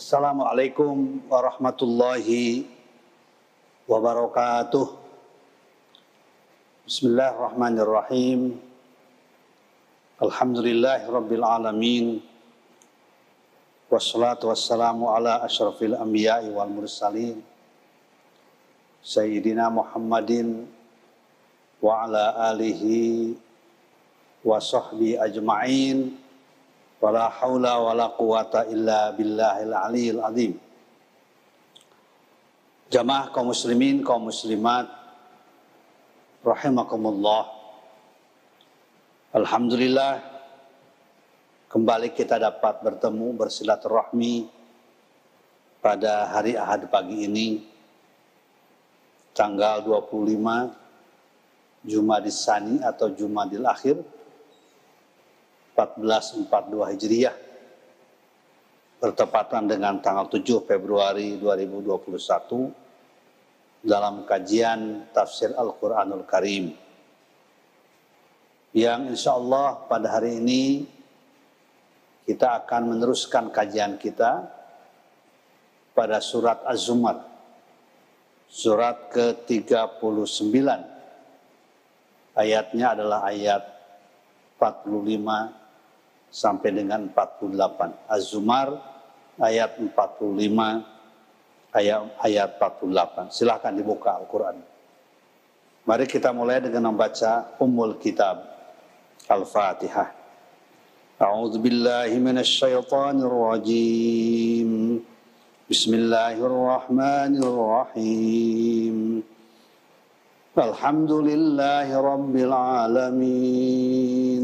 Assalamualaikum warahmatullahi wabarakatuh. Bismillahirrahmanirrahim. Alhamdulillah rabbil alamin. Wassalatu wassalamu ala asyrafil anbiya'i wal mursalin. Sayyidina Muhammadin wa ala alihi wa sahbihi ajma'in wala haula wala quwata illa billahil aliyil azim. Jamaah kaum muslimin, kaum muslimat rahimakumullah. Alhamdulillah kembali kita dapat bertemu bersilaturahmi pada hari Ahad pagi ini tanggal 25 Jumadis Sani atau Jumadil Akhir 1442 Hijriah bertepatan dengan tanggal 7 Februari 2021 dalam kajian tafsir Al-Quranul Karim yang insya Allah pada hari ini kita akan meneruskan kajian kita pada surat Az-Zumar surat ke-39 ayatnya adalah ayat 45 sampai dengan 48. Az-Zumar ayat 45 ayat ayat 48. Silahkan dibuka Al-Qur'an. Mari kita mulai dengan membaca Ummul Kitab Al-Fatihah. A'udzu billahi minasyaitonir rajim. Bismillahirrahmanirrahim. الحمد لله رب العالمين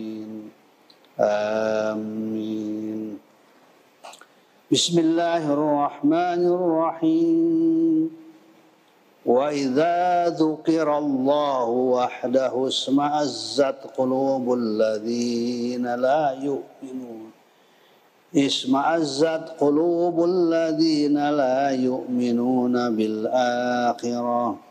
آمين. بسم الله الرحمن الرحيم. وإذا ذكر الله وحده اسمعزت قلوب الذين لا يؤمنون. اشمأزت قلوب الذين لا يؤمنون بالآخرة.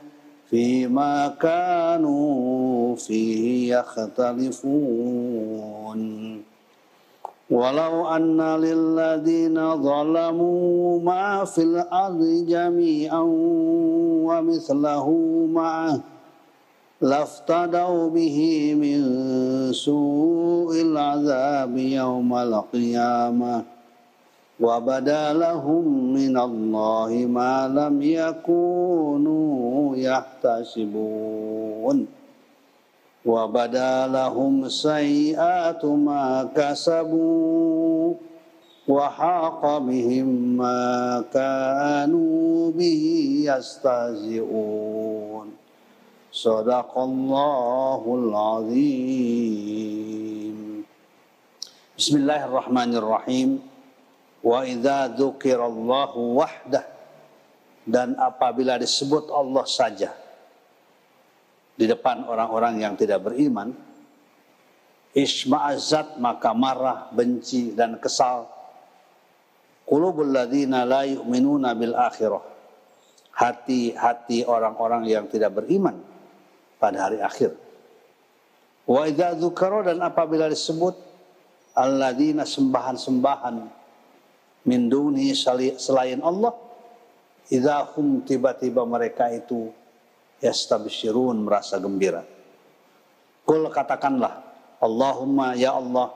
فيما كانوا فيه يختلفون. ولو أن للذين ظلموا ما في الأرض جميعا ومثله معه لافتدوا به من سوء العذاب يوم القيامة. وبدا لهم من الله ما لم يكونوا يحتسبون. وبدا لهم سيئات ما كسبوا وحاق بهم ما كانوا به يستهزئون. صدق الله العظيم. بسم الله الرحمن الرحيم. وإذا ذكر الله وحده dan apabila disebut Allah saja di depan orang-orang yang tidak beriman isma'azat maka marah, benci dan kesal qulubul ladzina la yu'minuna bil akhirah hati-hati orang-orang yang tidak beriman pada hari akhir. Wa idza dzukara dan apabila disebut alladzina sembahan-sembahan min duni selain Allah idza hum tiba-tiba mereka itu yastabsyirun merasa gembira. Kul katakanlah Allahumma ya Allah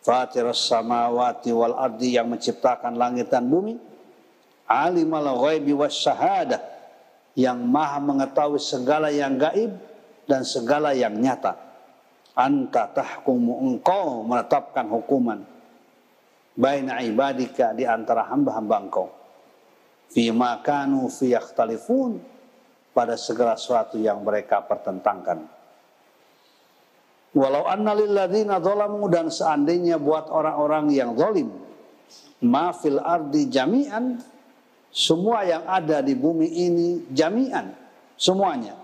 Fatirus samawati wal ardi yang menciptakan langit dan bumi alimal ghaibi was syahadah yang maha mengetahui segala yang gaib dan segala yang nyata. Anta tahkumu engkau menetapkan hukuman baina ibadika di antara hamba-hamba engkau. Fima kanu fi yakhtalifun. Pada segala sesuatu yang mereka pertentangkan. Walau anna lilladzina zalamu dan seandainya buat orang-orang yang zalim ma fil ardi jami'an semua yang ada di bumi ini jami'an semuanya.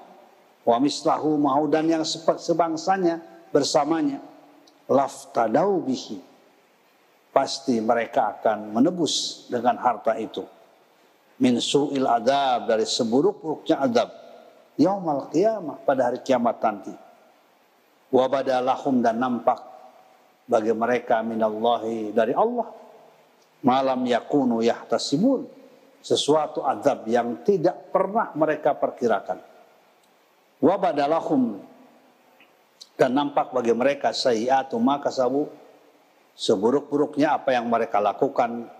Wa mislahu mau dan yang sebangsanya bersamanya. Laftadau bihi. Pasti mereka akan menebus dengan harta itu min su'il adab dari seburuk-buruknya adab yaumal qiyamah pada hari kiamat nanti. Wa badalahum dan nampak bagi mereka minallahi dari Allah. Malam yakunu yahtasibun sesuatu azab yang tidak pernah mereka perkirakan. Wa badalahum dan nampak bagi mereka sayiatu maka sabu seburuk-buruknya apa yang mereka lakukan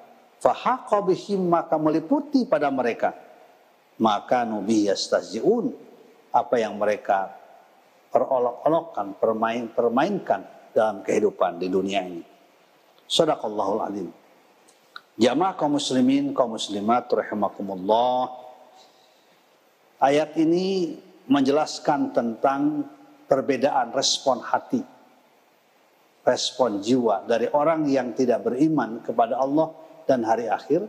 fahaqa bihim maka meliputi pada mereka. Maka nubi yastahzi'un. Apa yang mereka perolok-olokkan permain permainkan dalam kehidupan di dunia ini. Sadaqallahul alim. Jamaah kaum muslimin kaum muslimat rahimakumullah. Ayat ini menjelaskan tentang perbedaan respon hati. Respon jiwa dari orang yang tidak beriman kepada Allah dan hari akhir,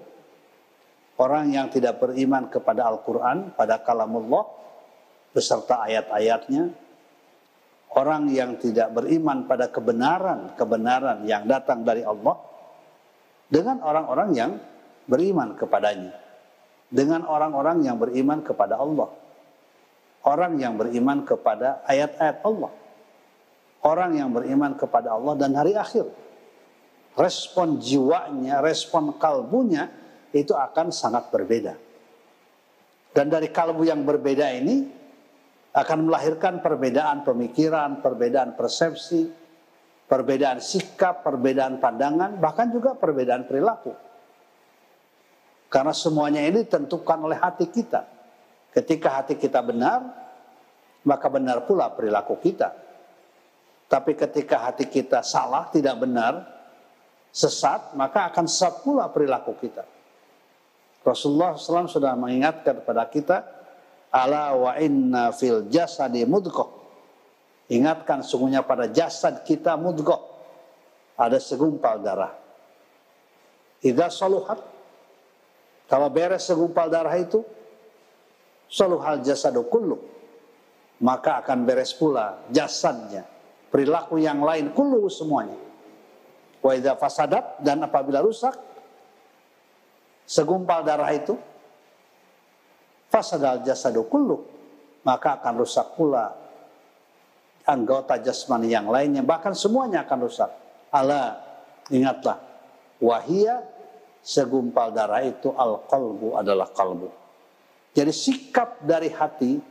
orang yang tidak beriman kepada Al-Quran, pada kalamullah, beserta ayat-ayatnya, orang yang tidak beriman pada kebenaran-kebenaran yang datang dari Allah, dengan orang-orang yang beriman kepadanya, dengan orang-orang yang beriman kepada Allah, orang yang beriman kepada ayat-ayat Allah, orang yang beriman kepada Allah dan hari akhir respon jiwanya, respon kalbunya itu akan sangat berbeda. Dan dari kalbu yang berbeda ini akan melahirkan perbedaan pemikiran, perbedaan persepsi, perbedaan sikap, perbedaan pandangan, bahkan juga perbedaan perilaku. Karena semuanya ini ditentukan oleh hati kita. Ketika hati kita benar, maka benar pula perilaku kita. Tapi ketika hati kita salah, tidak benar, sesat, maka akan sesat pula perilaku kita. Rasulullah SAW sudah mengingatkan kepada kita, ala wa inna fil jasadi mudghah. Ingatkan sungguhnya pada jasad kita mudghah. Ada segumpal darah. Idza saluhat kalau beres segumpal darah itu saluhal jasadu kullu maka akan beres pula jasadnya perilaku yang lain kullu semuanya Wa fasadat dan apabila rusak segumpal darah itu fasadal jasadu kullu maka akan rusak pula anggota jasmani yang lainnya bahkan semuanya akan rusak. Ala ingatlah wahia segumpal darah itu al qalbu adalah kalbu. Jadi sikap dari hati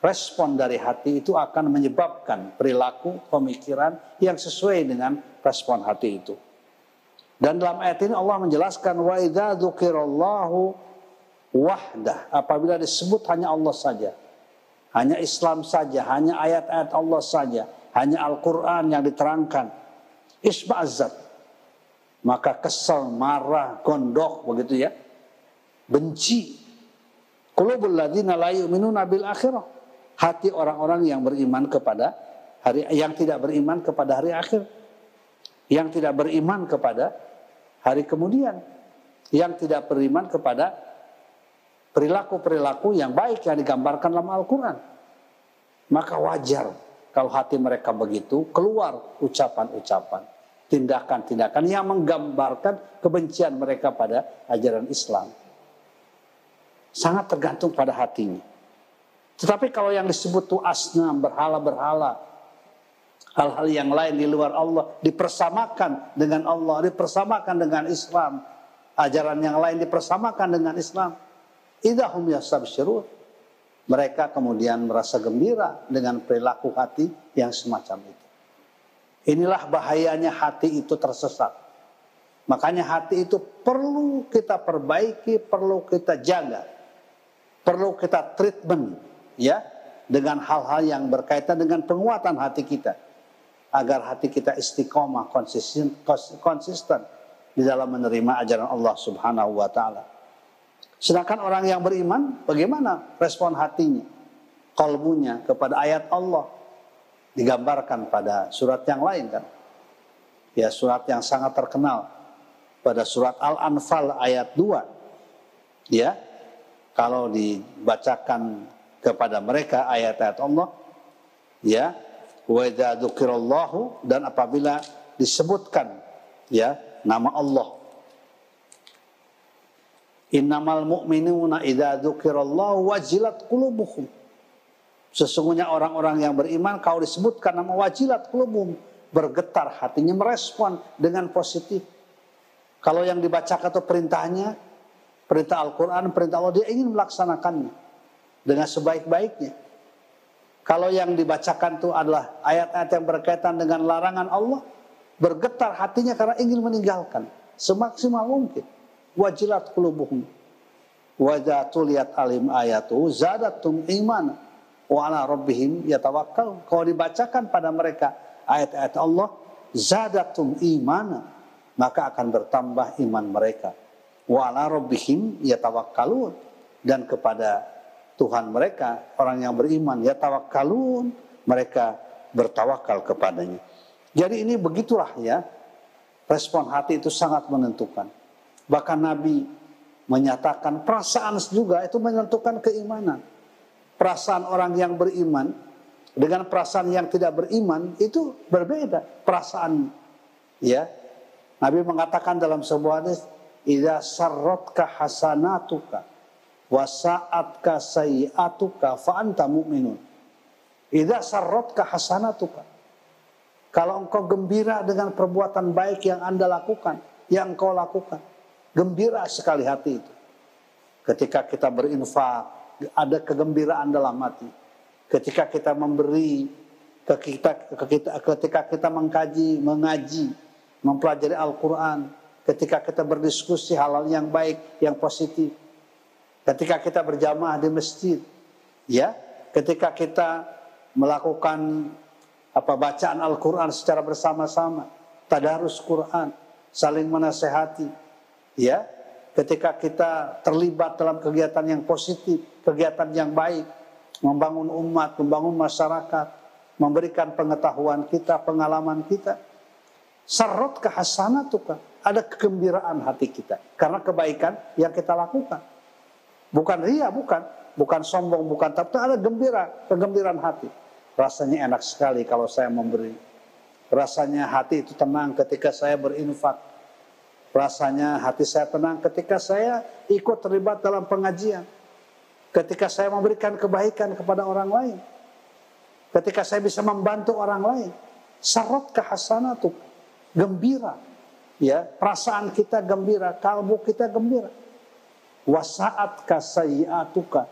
respon dari hati itu akan menyebabkan perilaku, pemikiran yang sesuai dengan respon hati itu. Dan dalam ayat ini Allah menjelaskan wa idza wahdah apabila disebut hanya Allah saja. Hanya Islam saja, hanya ayat-ayat Allah saja, hanya Al-Qur'an yang diterangkan. Isma'azzat. Maka kesal, marah, gondok begitu ya. Benci. Qulubul ladzina la yu'minuna bil akhirah. Hati orang-orang yang beriman kepada hari yang tidak beriman kepada hari akhir yang tidak beriman kepada hari kemudian, yang tidak beriman kepada perilaku-perilaku yang baik yang digambarkan dalam Al-Quran. Maka wajar kalau hati mereka begitu, keluar ucapan-ucapan, tindakan-tindakan yang menggambarkan kebencian mereka pada ajaran Islam. Sangat tergantung pada hatinya. Tetapi kalau yang disebut tuh asnam, berhala-berhala, hal-hal yang lain di luar Allah dipersamakan dengan Allah, dipersamakan dengan Islam. Ajaran yang lain dipersamakan dengan Islam. Idahum yastabsyirun. Mereka kemudian merasa gembira dengan perilaku hati yang semacam itu. Inilah bahayanya hati itu tersesat. Makanya hati itu perlu kita perbaiki, perlu kita jaga. perlu kita treatment ya dengan hal-hal yang berkaitan dengan penguatan hati kita agar hati kita istiqomah konsisten, konsisten di dalam menerima ajaran Allah Subhanahu wa taala. Sedangkan orang yang beriman bagaimana respon hatinya, kalbunya kepada ayat Allah digambarkan pada surat yang lain kan. Ya surat yang sangat terkenal pada surat Al-Anfal ayat 2. Ya. Kalau dibacakan kepada mereka ayat-ayat Allah ya wa idza dan apabila disebutkan ya nama Allah. Innamal mu'minuna idza dzukirallahu wajilat qulubuhum. Sesungguhnya orang-orang yang beriman kalau disebutkan nama wajilat qulubuhum bergetar hatinya merespon dengan positif. Kalau yang dibacakan itu perintahnya perintah Al-Qur'an, perintah Allah dia ingin melaksanakannya dengan sebaik-baiknya. Kalau yang dibacakan itu adalah ayat-ayat yang berkaitan dengan larangan Allah, bergetar hatinya karena ingin meninggalkan semaksimal mungkin. Wajilat qulubuhum. Wajah tuliyat alim ayatu zadatum iman wa ala rabbihim yatawakkal. Kalau dibacakan pada mereka ayat-ayat Allah, zadatum imana, maka akan bertambah iman mereka. Wa ala rabbihim yatawakkalun dan kepada Tuhan mereka, orang yang beriman, ya tawakkalun, mereka bertawakal kepadanya. Jadi ini begitulah ya, respon hati itu sangat menentukan. Bahkan Nabi menyatakan perasaan juga itu menentukan keimanan. Perasaan orang yang beriman dengan perasaan yang tidak beriman itu berbeda perasaan ya. Nabi mengatakan dalam sebuah hadis, "Idza sarratka hasanatuka Wasa'atka sayi'atuka fa'anta mu'minun. Idza sarratka hasanatuka. Kalau engkau gembira dengan perbuatan baik yang Anda lakukan, yang engkau lakukan, gembira sekali hati itu. Ketika kita berinfak, ada kegembiraan dalam hati. Ketika kita memberi, ketika kita mengkaji, mengaji, mempelajari Al-Quran, ketika kita berdiskusi hal-hal yang baik, yang positif, ketika kita berjamaah di masjid, ya, ketika kita melakukan apa bacaan Al-Qur'an secara bersama-sama, tadarus Quran, saling menasehati, ya, ketika kita terlibat dalam kegiatan yang positif, kegiatan yang baik, membangun umat, membangun masyarakat, memberikan pengetahuan kita, pengalaman kita. Serot kehasanatuka, ada kegembiraan hati kita karena kebaikan yang kita lakukan. Bukan ria, bukan. Bukan sombong, bukan tapi ada gembira, kegembiraan hati. Rasanya enak sekali kalau saya memberi. Rasanya hati itu tenang ketika saya berinfak. Rasanya hati saya tenang ketika saya ikut terlibat dalam pengajian. Ketika saya memberikan kebaikan kepada orang lain. Ketika saya bisa membantu orang lain. Sarot kehasanatu. Gembira. Ya, perasaan kita gembira, kalbu kita gembira wasaat kasayiatuka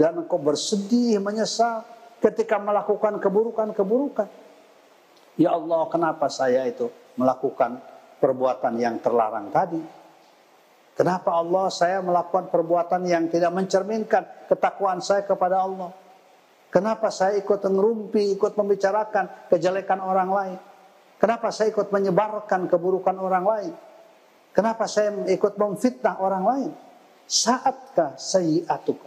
dan engkau bersedih menyesal ketika melakukan keburukan-keburukan. Ya Allah, kenapa saya itu melakukan perbuatan yang terlarang tadi? Kenapa Allah saya melakukan perbuatan yang tidak mencerminkan ketakwaan saya kepada Allah? Kenapa saya ikut ngerumpi, ikut membicarakan kejelekan orang lain? Kenapa saya ikut menyebarkan keburukan orang lain? Kenapa saya ikut memfitnah orang lain? Saatkah sayiatuka?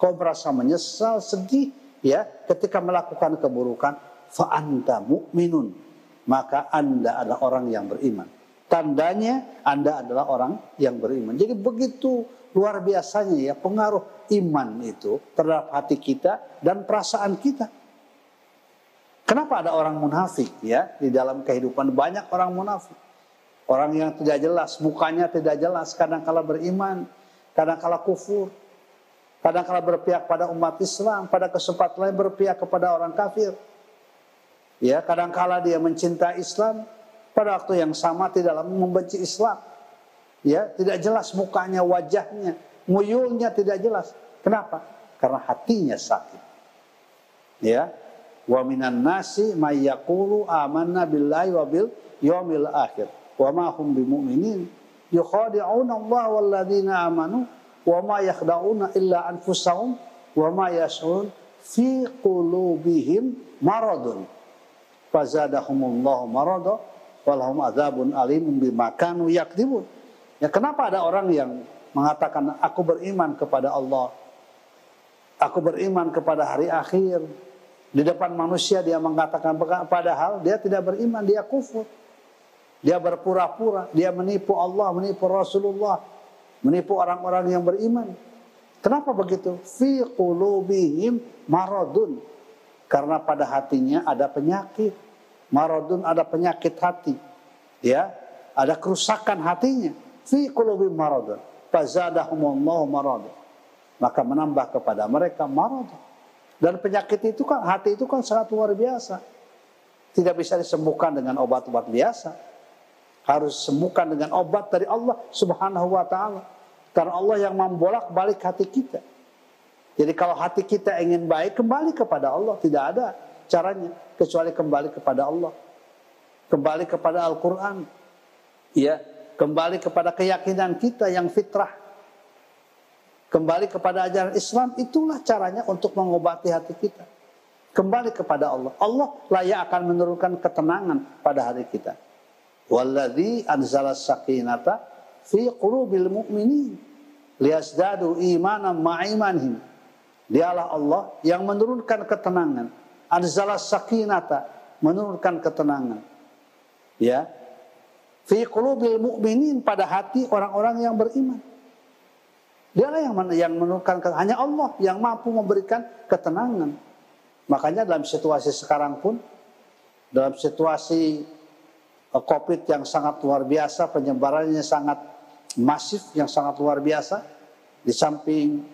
Kau merasa menyesal, sedih ya ketika melakukan keburukan, fa anta mu'minun. Maka Anda adalah orang yang beriman. Tandanya Anda adalah orang yang beriman. Jadi begitu luar biasanya ya pengaruh iman itu terhadap hati kita dan perasaan kita. Kenapa ada orang munafik ya di dalam kehidupan banyak orang munafik. Orang yang tidak jelas, mukanya tidak jelas, kadang kala beriman, kadang-kala kufur, kadang-kala berpihak pada umat Islam, pada kesempatan lain berpihak kepada orang kafir. Ya, kadang-kala dia mencintai Islam, pada waktu yang sama tidak membenci Islam. Ya, tidak jelas mukanya, wajahnya, muyulnya tidak jelas. Kenapa? Karena hatinya sakit. Ya, wa minan nasi may yaqulu amanna billahi wa bil yaumil akhir wa ma hum yukhadi'una Allah walladzina amanu wa ma yakhda'una illa anfusahum wa ma fi qulubihim maradun fazadahumullahu alimun yakdibun. Ya kenapa ada orang yang mengatakan aku beriman kepada Allah. Aku beriman kepada hari akhir. Di depan manusia dia mengatakan padahal dia tidak beriman, dia kufur. Dia berpura-pura, dia menipu Allah, menipu Rasulullah, menipu orang-orang yang beriman. Kenapa begitu? Fi qulubihim maradun. Karena pada hatinya ada penyakit. Maradun ada penyakit hati. Ya, ada kerusakan hatinya. Fi qulubihim maradun. Fazadahumullahu maradun. Maka menambah kepada mereka maradun. Dan penyakit itu kan, hati itu kan sangat luar biasa. Tidak bisa disembuhkan dengan obat-obat biasa harus sembuhkan dengan obat dari Allah Subhanahu wa taala. Karena Allah yang membolak-balik hati kita. Jadi kalau hati kita ingin baik kembali kepada Allah, tidak ada caranya kecuali kembali kepada Allah. Kembali kepada Al-Qur'an. Ya, kembali kepada keyakinan kita yang fitrah. Kembali kepada ajaran Islam itulah caranya untuk mengobati hati kita. Kembali kepada Allah. Allah lah yang akan menurunkan ketenangan pada hari kita. Walladzi anzala sakinata fi qulubil mu'minin liyazdadu imanan ma'imanhum. Dialah Allah yang menurunkan ketenangan. Anzala sakinata menurunkan ketenangan. Ya. Fi qulubil mu'minin pada hati orang-orang yang beriman. Dialah yang yang menurunkan hanya Allah yang mampu memberikan ketenangan. Makanya dalam situasi sekarang pun dalam situasi COVID yang sangat luar biasa, penyebarannya sangat masif, yang sangat luar biasa. Di samping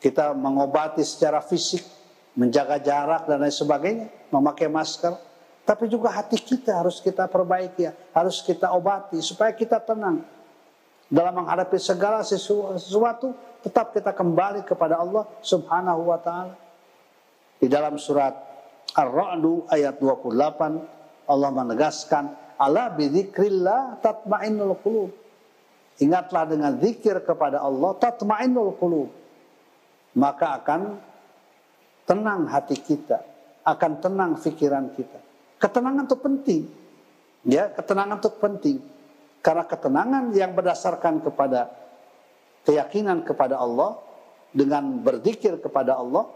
kita mengobati secara fisik, menjaga jarak dan lain sebagainya, memakai masker. Tapi juga hati kita harus kita perbaiki, ya. harus kita obati supaya kita tenang. Dalam menghadapi segala sesuatu, tetap kita kembali kepada Allah subhanahu wa ta'ala. Di dalam surat Ar-Ra'du ayat 28, Allah menegaskan, Ala bidzikrillah tatmainnul qulub. Ingatlah dengan zikir kepada Allah tatmainnul qulub. Maka akan tenang hati kita, akan tenang pikiran kita. Ketenangan itu penting. Ya, ketenangan itu penting. Karena ketenangan yang berdasarkan kepada keyakinan kepada Allah dengan berzikir kepada Allah,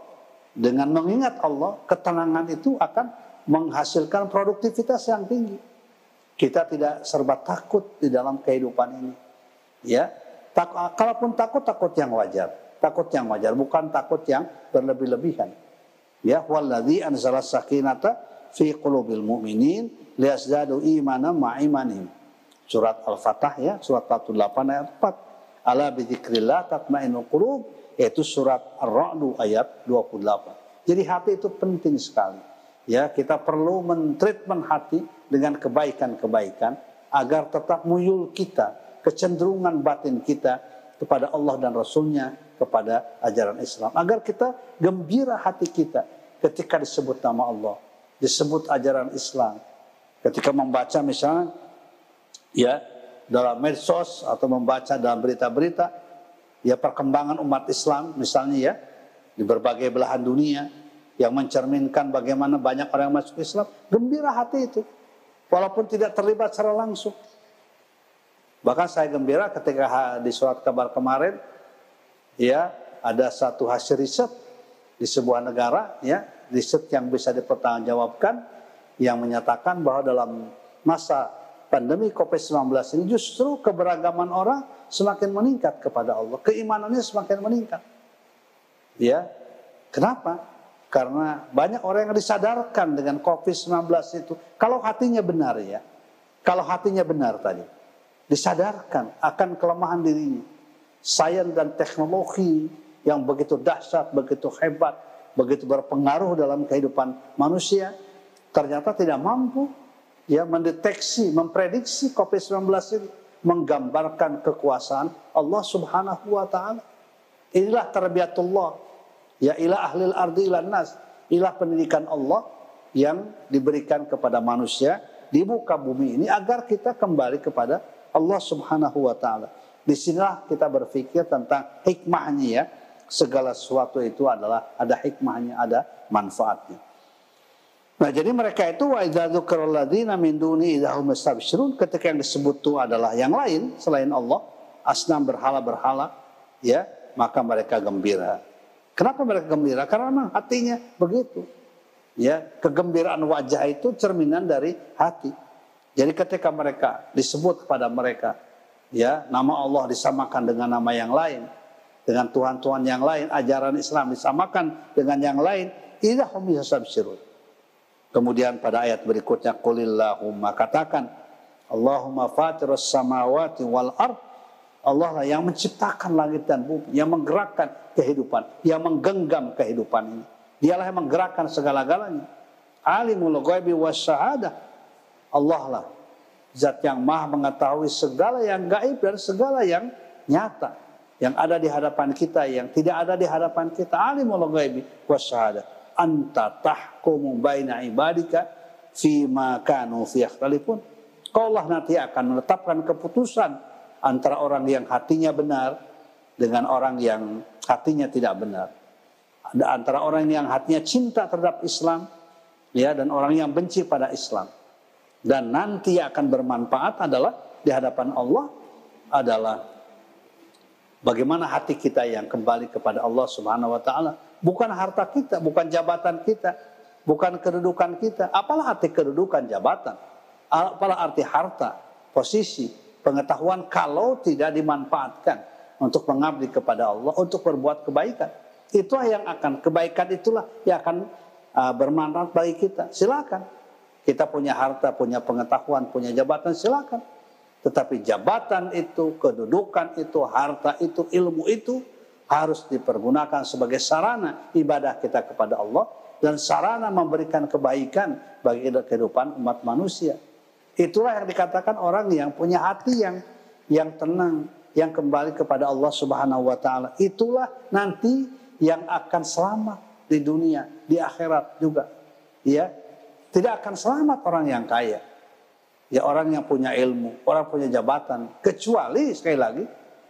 dengan mengingat Allah, ketenangan itu akan menghasilkan produktivitas yang tinggi. Kita tidak serba takut di dalam kehidupan ini. Ya, tak, kalaupun takut takut yang wajar, takut yang wajar, bukan takut yang berlebih-lebihan. Ya, walladzi anzala sakinata fi qulubil mu'minin liyazdadu imana ma'imanim. Surat Al-Fatah ya, surat 48 ayat 4. Ala bidzikrillah tatma'innul qulub, yaitu surat Ar-Ra'd ayat 28. Jadi hati itu penting sekali. Ya, kita perlu mentreatment hati dengan kebaikan-kebaikan agar tetap muyul kita, kecenderungan batin kita kepada Allah dan Rasulnya, kepada ajaran Islam. Agar kita gembira hati kita ketika disebut nama Allah, disebut ajaran Islam. Ketika membaca misalnya, ya dalam medsos atau membaca dalam berita-berita, ya perkembangan umat Islam misalnya ya, di berbagai belahan dunia, yang mencerminkan bagaimana banyak orang yang masuk Islam, gembira hati itu. Walaupun tidak terlibat secara langsung. Bahkan saya gembira ketika di surat kabar kemarin, ya ada satu hasil riset di sebuah negara, ya riset yang bisa dipertanggungjawabkan, yang menyatakan bahwa dalam masa pandemi COVID-19 ini justru keberagaman orang semakin meningkat kepada Allah, keimanannya semakin meningkat. Ya, kenapa? Karena banyak orang yang disadarkan dengan COVID-19 itu. Kalau hatinya benar ya. Kalau hatinya benar tadi. Disadarkan akan kelemahan dirinya. Sains dan teknologi yang begitu dahsyat, begitu hebat, begitu berpengaruh dalam kehidupan manusia. Ternyata tidak mampu ya mendeteksi, memprediksi COVID-19 ini. Menggambarkan kekuasaan Allah subhanahu wa ta'ala. Inilah terbiatullah Ya ilah ahlil ardi ilah nas. Ilah pendidikan Allah yang diberikan kepada manusia di muka bumi ini agar kita kembali kepada Allah subhanahu wa ta'ala. Di sinilah kita berpikir tentang hikmahnya ya. Segala sesuatu itu adalah ada hikmahnya, ada manfaatnya. Nah jadi mereka itu wa idza dzukiralladzina min duni ketika yang disebut itu adalah yang lain selain Allah, asnam berhala-berhala, ya, maka mereka gembira. Kenapa mereka gembira? Karena memang hatinya begitu. Ya, kegembiraan wajah itu cerminan dari hati. Jadi ketika mereka disebut kepada mereka, ya nama Allah disamakan dengan nama yang lain, dengan Tuhan-Tuhan yang lain, ajaran Islam disamakan dengan yang lain, idahum yasabshirun. Kemudian pada ayat berikutnya qulillahumma katakan Allahumma fatirus samawati wal ard Allah lah yang menciptakan langit dan bumi, yang menggerakkan kehidupan, yang menggenggam kehidupan ini. Dialah yang menggerakkan segala-galanya. Alimul ghaibi wasyahada Allah lah zat yang maha mengetahui segala yang gaib dan segala yang nyata yang ada di hadapan kita yang tidak ada di hadapan kita alimul ghaibi wasyahada anta tahkumu baina ibadika fi ma kanu fi yakhtalifun Allah nanti akan menetapkan keputusan antara orang yang hatinya benar dengan orang yang hatinya tidak benar ada antara orang yang hatinya cinta terhadap Islam ya dan orang yang benci pada Islam dan nanti akan bermanfaat adalah di hadapan Allah adalah bagaimana hati kita yang kembali kepada Allah Subhanahu wa taala, bukan harta kita, bukan jabatan kita, bukan kedudukan kita. Apalah arti kedudukan jabatan? Apalah arti harta, posisi, pengetahuan kalau tidak dimanfaatkan untuk mengabdi kepada Allah, untuk berbuat kebaikan. Itulah yang akan kebaikan itulah yang akan uh, bermanfaat bagi kita. Silakan kita punya harta, punya pengetahuan, punya jabatan, silakan. Tetapi jabatan itu, kedudukan itu, harta itu, ilmu itu harus dipergunakan sebagai sarana ibadah kita kepada Allah dan sarana memberikan kebaikan bagi kehidupan umat manusia. Itulah yang dikatakan orang yang punya hati yang yang tenang, yang kembali kepada Allah Subhanahu wa taala. Itulah nanti yang akan selamat di dunia, di akhirat juga. Ya, tidak akan selamat orang yang kaya. Ya orang yang punya ilmu, orang punya jabatan. Kecuali sekali lagi,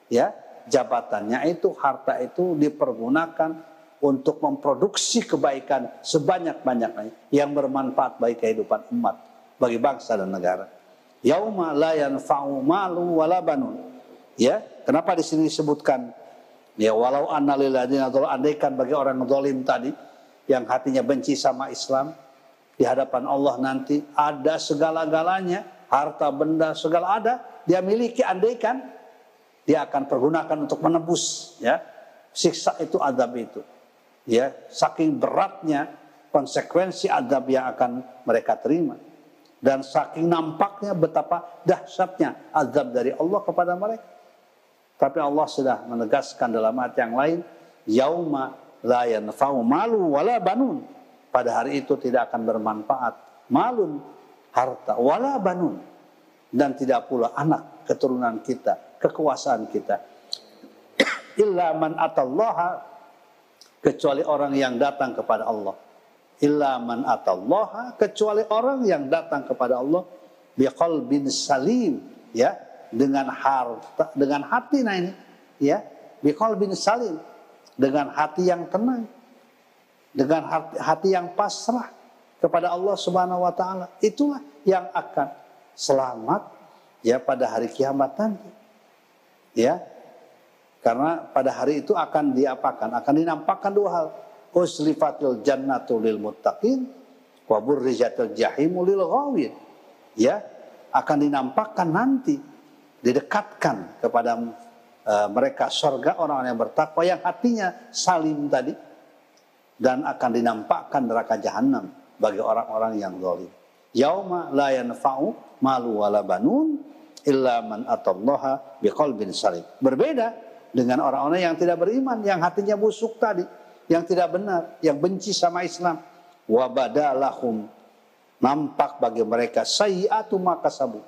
ya jabatannya itu, harta itu dipergunakan untuk memproduksi kebaikan sebanyak-banyaknya yang bermanfaat bagi kehidupan umat, bagi bangsa dan negara. Yauma la yanfa'u malu wala banun. Ya, kenapa di sini disebutkan ya walau annalil atau andaikan bagi orang zalim tadi yang hatinya benci sama Islam, di hadapan Allah nanti ada segala-galanya, harta benda segala ada, dia miliki andaikan dia akan pergunakan untuk menebus ya siksa itu adab itu. Ya, saking beratnya konsekuensi adab yang akan mereka terima dan saking nampaknya betapa dahsyatnya azab dari Allah kepada mereka. Tapi Allah sudah menegaskan dalam ayat yang lain, yauma la yanfa'u malu wala banun. Pada hari itu tidak akan bermanfaat malun harta wala banun. Dan tidak pula anak keturunan kita kekuasaan kita. Illa man atallaha kecuali orang yang datang kepada Allah illa man atallaha kecuali orang yang datang kepada Allah biqalbin salim ya dengan harta dengan hati nah ini ya biqalbin salim dengan hati yang tenang dengan hati, hati yang pasrah kepada Allah Subhanahu wa taala. Itulah yang akan selamat ya pada hari kiamat nanti. Ya. Karena pada hari itu akan diapakan? Akan dinampakkan dua hal. Uslifatil jannatu lil muttaqin wa burrijatil jahimu lil ghawin. Ya, akan dinampakkan nanti didekatkan kepada uh, mereka surga orang-orang yang bertakwa yang hatinya salim tadi dan akan dinampakkan neraka jahanam bagi orang-orang yang zalim. Yauma la yanfa'u malu wala banun illa man atallaha biqalbin salim. Berbeda dengan orang-orang yang tidak beriman, yang hatinya busuk tadi, yang tidak benar, yang benci sama Islam. Wa badalahum nampak bagi mereka. Sayyi'atu makasabu.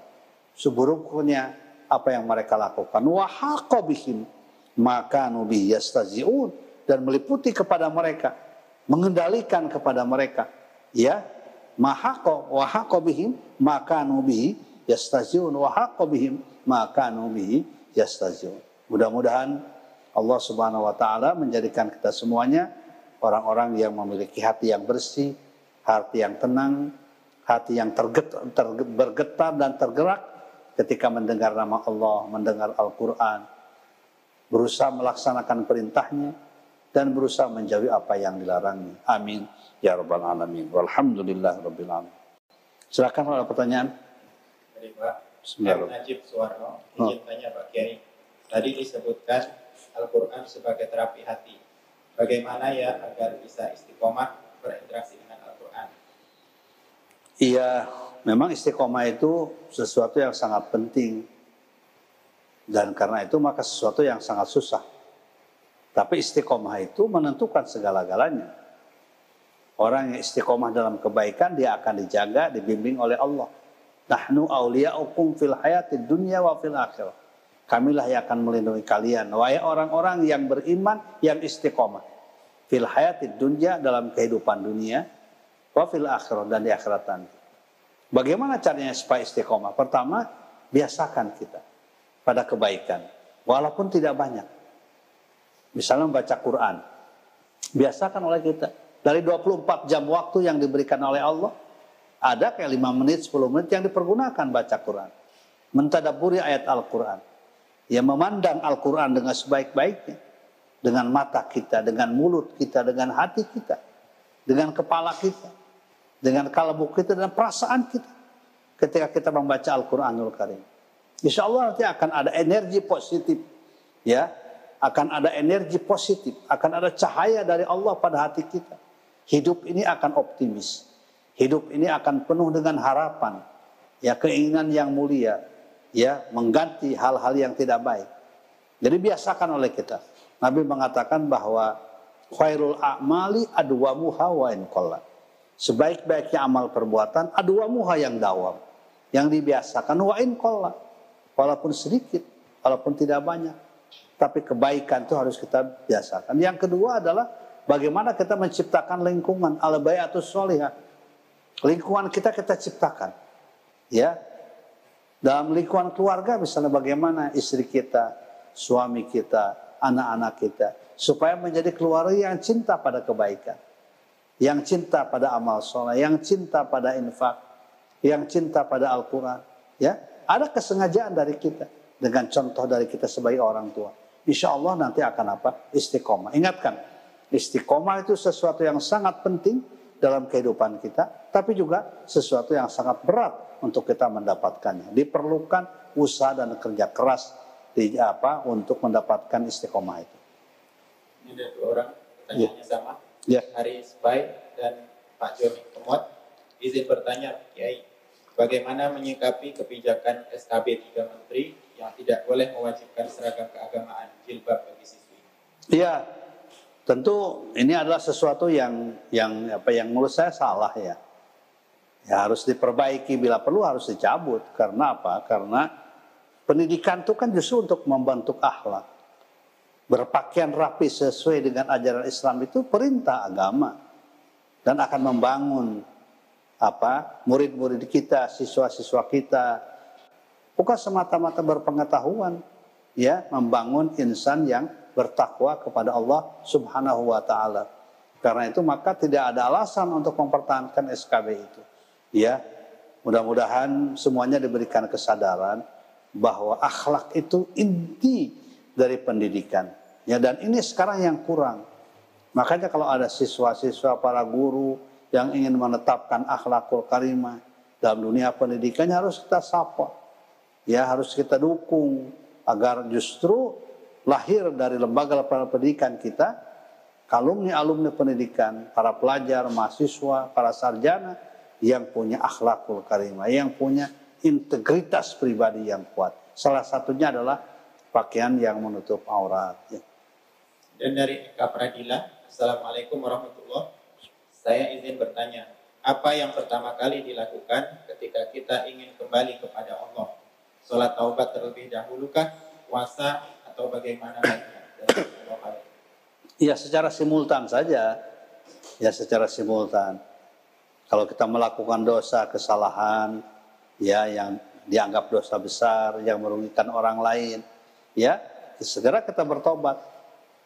Seburuknya apa yang mereka lakukan. Wa haqabihim maka nubi yastazi'un. Dan meliputi kepada mereka. Mengendalikan kepada mereka. Ya. Mahaqo. Wa haqo bihim. Maka nubihi yastaziun. Wa haqo bihim. Maka nubihi yastaziun. Mudah-mudahan Allah Subhanahu wa taala menjadikan kita semuanya orang-orang yang memiliki hati yang bersih, hati yang tenang, hati yang terget, ter, bergetar dan tergerak ketika mendengar nama Allah, mendengar Al-Quran, berusaha melaksanakan perintahnya, dan berusaha menjauhi apa yang dilarangnya. Amin. Ya Rabbal Alamin. Walhamdulillah Rabbil Alamin. Silakan ada pertanyaan. Jadi Pak, Bismillah. Najib Suwarno, izin tanya Pak Kiai. Tadi disebutkan Al-Quran sebagai terapi hati. Bagaimana ya agar bisa istiqomah berinteraksi dengan Al-Quran? Iya, memang istiqomah itu sesuatu yang sangat penting. Dan karena itu maka sesuatu yang sangat susah. Tapi istiqomah itu menentukan segala-galanya. Orang yang istiqomah dalam kebaikan dia akan dijaga, dibimbing oleh Allah. Nahnu awliya'ukum fil hayatid dunya wa fil akhirah. Kamilah yang akan melindungi kalian. Wahai orang-orang yang beriman, yang istiqomah. Fil hayatid dunya dalam kehidupan dunia. Wa fil akhirah dan di akhirat nanti. Bagaimana caranya supaya istiqomah? Pertama, biasakan kita pada kebaikan. Walaupun tidak banyak. Misalnya membaca Quran. Biasakan oleh kita. Dari 24 jam waktu yang diberikan oleh Allah, ada kayak 5 menit, 10 menit yang dipergunakan baca Quran. Mentadaburi ayat Al-Quran ya memandang Al-Quran dengan sebaik-baiknya. Dengan mata kita, dengan mulut kita, dengan hati kita. Dengan kepala kita. Dengan kalbu kita dan perasaan kita. Ketika kita membaca Al-Quranul Karim. Insya Allah nanti akan ada energi positif. Ya, akan ada energi positif, akan ada cahaya dari Allah pada hati kita. Hidup ini akan optimis. Hidup ini akan penuh dengan harapan, ya keinginan yang mulia, ya mengganti hal-hal yang tidak baik. Jadi biasakan oleh kita. Nabi mengatakan bahwa khairul a'mali adwamuha wa in Sebaik-baiknya amal perbuatan adwamuha yang dawam. Yang dibiasakan wa in Walaupun sedikit, walaupun tidak banyak. Tapi kebaikan itu harus kita biasakan. Yang kedua adalah bagaimana kita menciptakan lingkungan al-bayatus solihah. Lingkungan kita kita ciptakan. Ya, dalam lingkungan keluarga misalnya bagaimana istri kita, suami kita, anak-anak kita. Supaya menjadi keluarga yang cinta pada kebaikan. Yang cinta pada amal soleh, yang cinta pada infak, yang cinta pada Al-Quran. Ya, ada kesengajaan dari kita dengan contoh dari kita sebagai orang tua. Insya Allah nanti akan apa? Istiqomah. Ingatkan, istiqomah itu sesuatu yang sangat penting dalam kehidupan kita, tapi juga sesuatu yang sangat berat untuk kita mendapatkannya. Diperlukan usaha dan kerja keras di apa untuk mendapatkan istiqomah itu. Ini ada dua orang pertanyaannya yeah. sama. Yeah. Hari Spy dan Pak Joni Kemot izin bertanya, Kiai, bagaimana menyikapi kebijakan SKB 3 Menteri yang tidak boleh mewajibkan seragam keagamaan jilbab bagi siswi? Iya, Tentu ini adalah sesuatu yang yang apa yang menurut saya salah ya. Ya harus diperbaiki bila perlu harus dicabut. Karena apa? Karena pendidikan itu kan justru untuk membentuk akhlak. Berpakaian rapi sesuai dengan ajaran Islam itu perintah agama dan akan membangun apa murid-murid kita, siswa-siswa kita bukan semata-mata berpengetahuan ya membangun insan yang bertakwa kepada Allah Subhanahu wa taala. Karena itu maka tidak ada alasan untuk mempertahankan SKB itu. Ya. Mudah-mudahan semuanya diberikan kesadaran bahwa akhlak itu inti dari pendidikan. Ya dan ini sekarang yang kurang. Makanya kalau ada siswa-siswa para guru yang ingin menetapkan akhlakul karimah dalam dunia pendidikannya harus kita sapa. Ya harus kita dukung agar justru lahir dari lembaga pendidikan kita, alumni-alumni pendidikan, para pelajar, mahasiswa, para sarjana yang punya akhlakul karimah, yang punya integritas pribadi yang kuat. Salah satunya adalah pakaian yang menutup aurat. Ya. Dan dari Eka Pradila, Assalamualaikum warahmatullahi Saya izin bertanya, apa yang pertama kali dilakukan ketika kita ingin kembali kepada Allah? Sholat taubat terlebih dahulukah? Puasa atau bagaimana Ya secara simultan saja, ya secara simultan. Kalau kita melakukan dosa, kesalahan, ya yang dianggap dosa besar, yang merugikan orang lain, ya segera kita bertobat.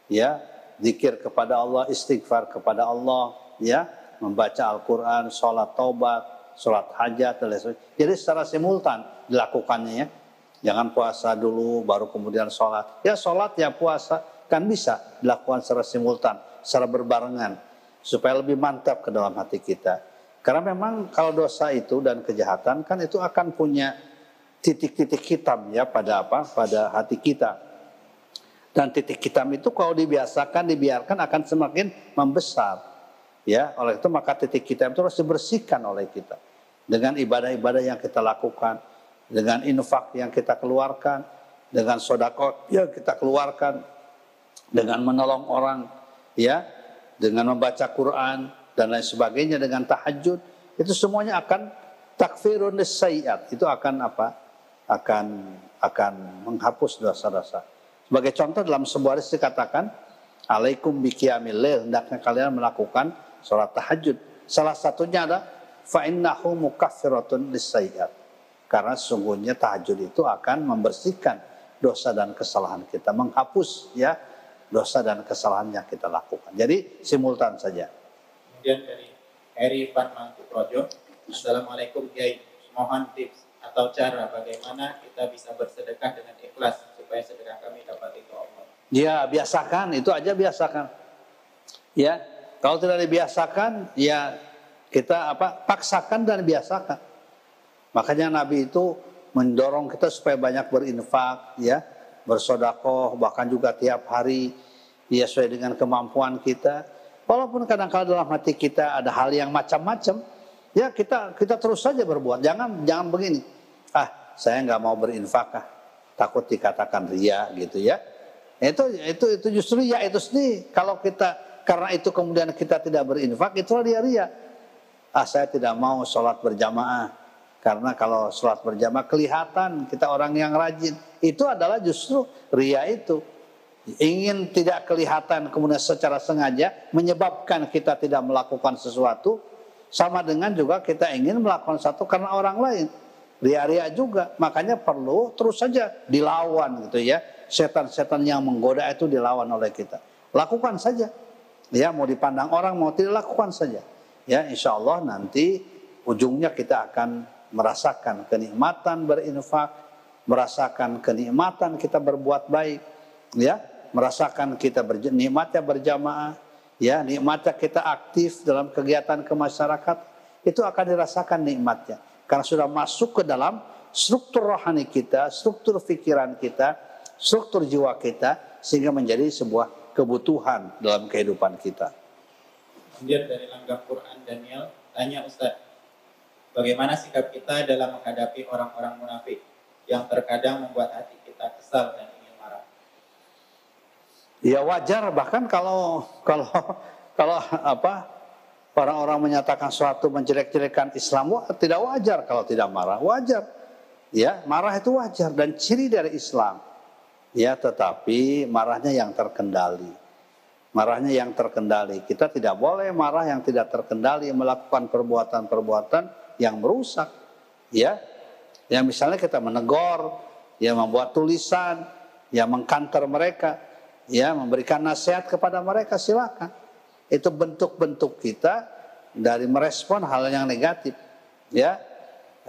Ya zikir kepada Allah istighfar kepada Allah ya membaca Al-Quran sholat tobat sholat hajat dan lain sebagainya. Jadi secara simultan dilakukannya ya jangan puasa dulu baru kemudian sholat. Ya sholat ya puasa. Kan bisa dilakukan secara simultan secara berbarengan supaya lebih mantap ke dalam hati kita. Karena memang kalau dosa itu dan kejahatan kan itu akan punya titik-titik hitam ya pada apa? Pada hati kita. Dan titik hitam itu kalau dibiasakan, dibiarkan akan semakin membesar. Ya, oleh itu maka titik hitam itu harus dibersihkan oleh kita. Dengan ibadah-ibadah yang kita lakukan, dengan infak yang kita keluarkan, dengan sodako yang kita keluarkan, dengan menolong orang, ya, dengan membaca Quran dan lain sebagainya, dengan tahajud, itu semuanya akan takfirun sayyat. Itu akan apa? Akan akan menghapus dosa-dosa. Sebagai contoh dalam sebuah hadis dikatakan, Alaikum biqiyamil hendaknya kalian melakukan sholat tahajud. Salah satunya ada fa'innahu mukaffiratun lisayyiat. Karena sungguhnya tahajud itu akan membersihkan dosa dan kesalahan kita, menghapus ya dosa dan kesalahan yang kita lakukan. Jadi simultan saja. Kemudian dari Eri Van Mangku Projo, Assalamualaikum Kiai, mohon tips atau cara bagaimana kita bisa bersedekah dengan ikhlas supaya sedekah kami dapat itu Allah. Ya biasakan itu aja biasakan. Ya kalau tidak dibiasakan ya kita apa paksakan dan biasakan. Makanya Nabi itu mendorong kita supaya banyak berinfak ya bersodakoh bahkan juga tiap hari ya sesuai dengan kemampuan kita. Walaupun kadang-kadang dalam hati kita ada hal yang macam-macam, ya kita kita terus saja berbuat. Jangan jangan begini. Ah, saya nggak mau berinfak ah takut dikatakan ria gitu ya. Itu itu itu justru ya itu sendiri. Kalau kita karena itu kemudian kita tidak berinfak itu dia ria. Ah saya tidak mau sholat berjamaah karena kalau sholat berjamaah kelihatan kita orang yang rajin. Itu adalah justru ria itu. Ingin tidak kelihatan kemudian secara sengaja menyebabkan kita tidak melakukan sesuatu sama dengan juga kita ingin melakukan satu karena orang lain ria-ria juga. Makanya perlu terus saja dilawan gitu ya. Setan-setan yang menggoda itu dilawan oleh kita. Lakukan saja. Ya mau dipandang orang mau tidak lakukan saja. Ya insya Allah nanti ujungnya kita akan merasakan kenikmatan berinfak, merasakan kenikmatan kita berbuat baik, ya, merasakan kita nikmatnya berjamaah, ya, nikmatnya kita aktif dalam kegiatan kemasyarakat, itu akan dirasakan nikmatnya. Karena sudah masuk ke dalam struktur rohani kita, struktur pikiran kita, struktur jiwa kita, sehingga menjadi sebuah kebutuhan dalam kehidupan kita. Kemudian dari Langgam Quran Daniel, tanya Ustaz, bagaimana sikap kita dalam menghadapi orang-orang munafik yang terkadang membuat hati kita kesal dan ingin marah? Ya wajar, bahkan kalau kalau kalau apa orang-orang menyatakan suatu menjelek-jelekan Islam tidak wajar kalau tidak marah. Wajar. Ya marah itu wajar dan ciri dari Islam. Ya tetapi marahnya yang terkendali. Marahnya yang terkendali. Kita tidak boleh marah yang tidak terkendali melakukan perbuatan-perbuatan yang merusak ya. Ya misalnya kita menegur ya membuat tulisan ya mengkanter mereka ya memberikan nasihat kepada mereka silakan. Itu bentuk-bentuk kita dari merespon hal yang negatif ya.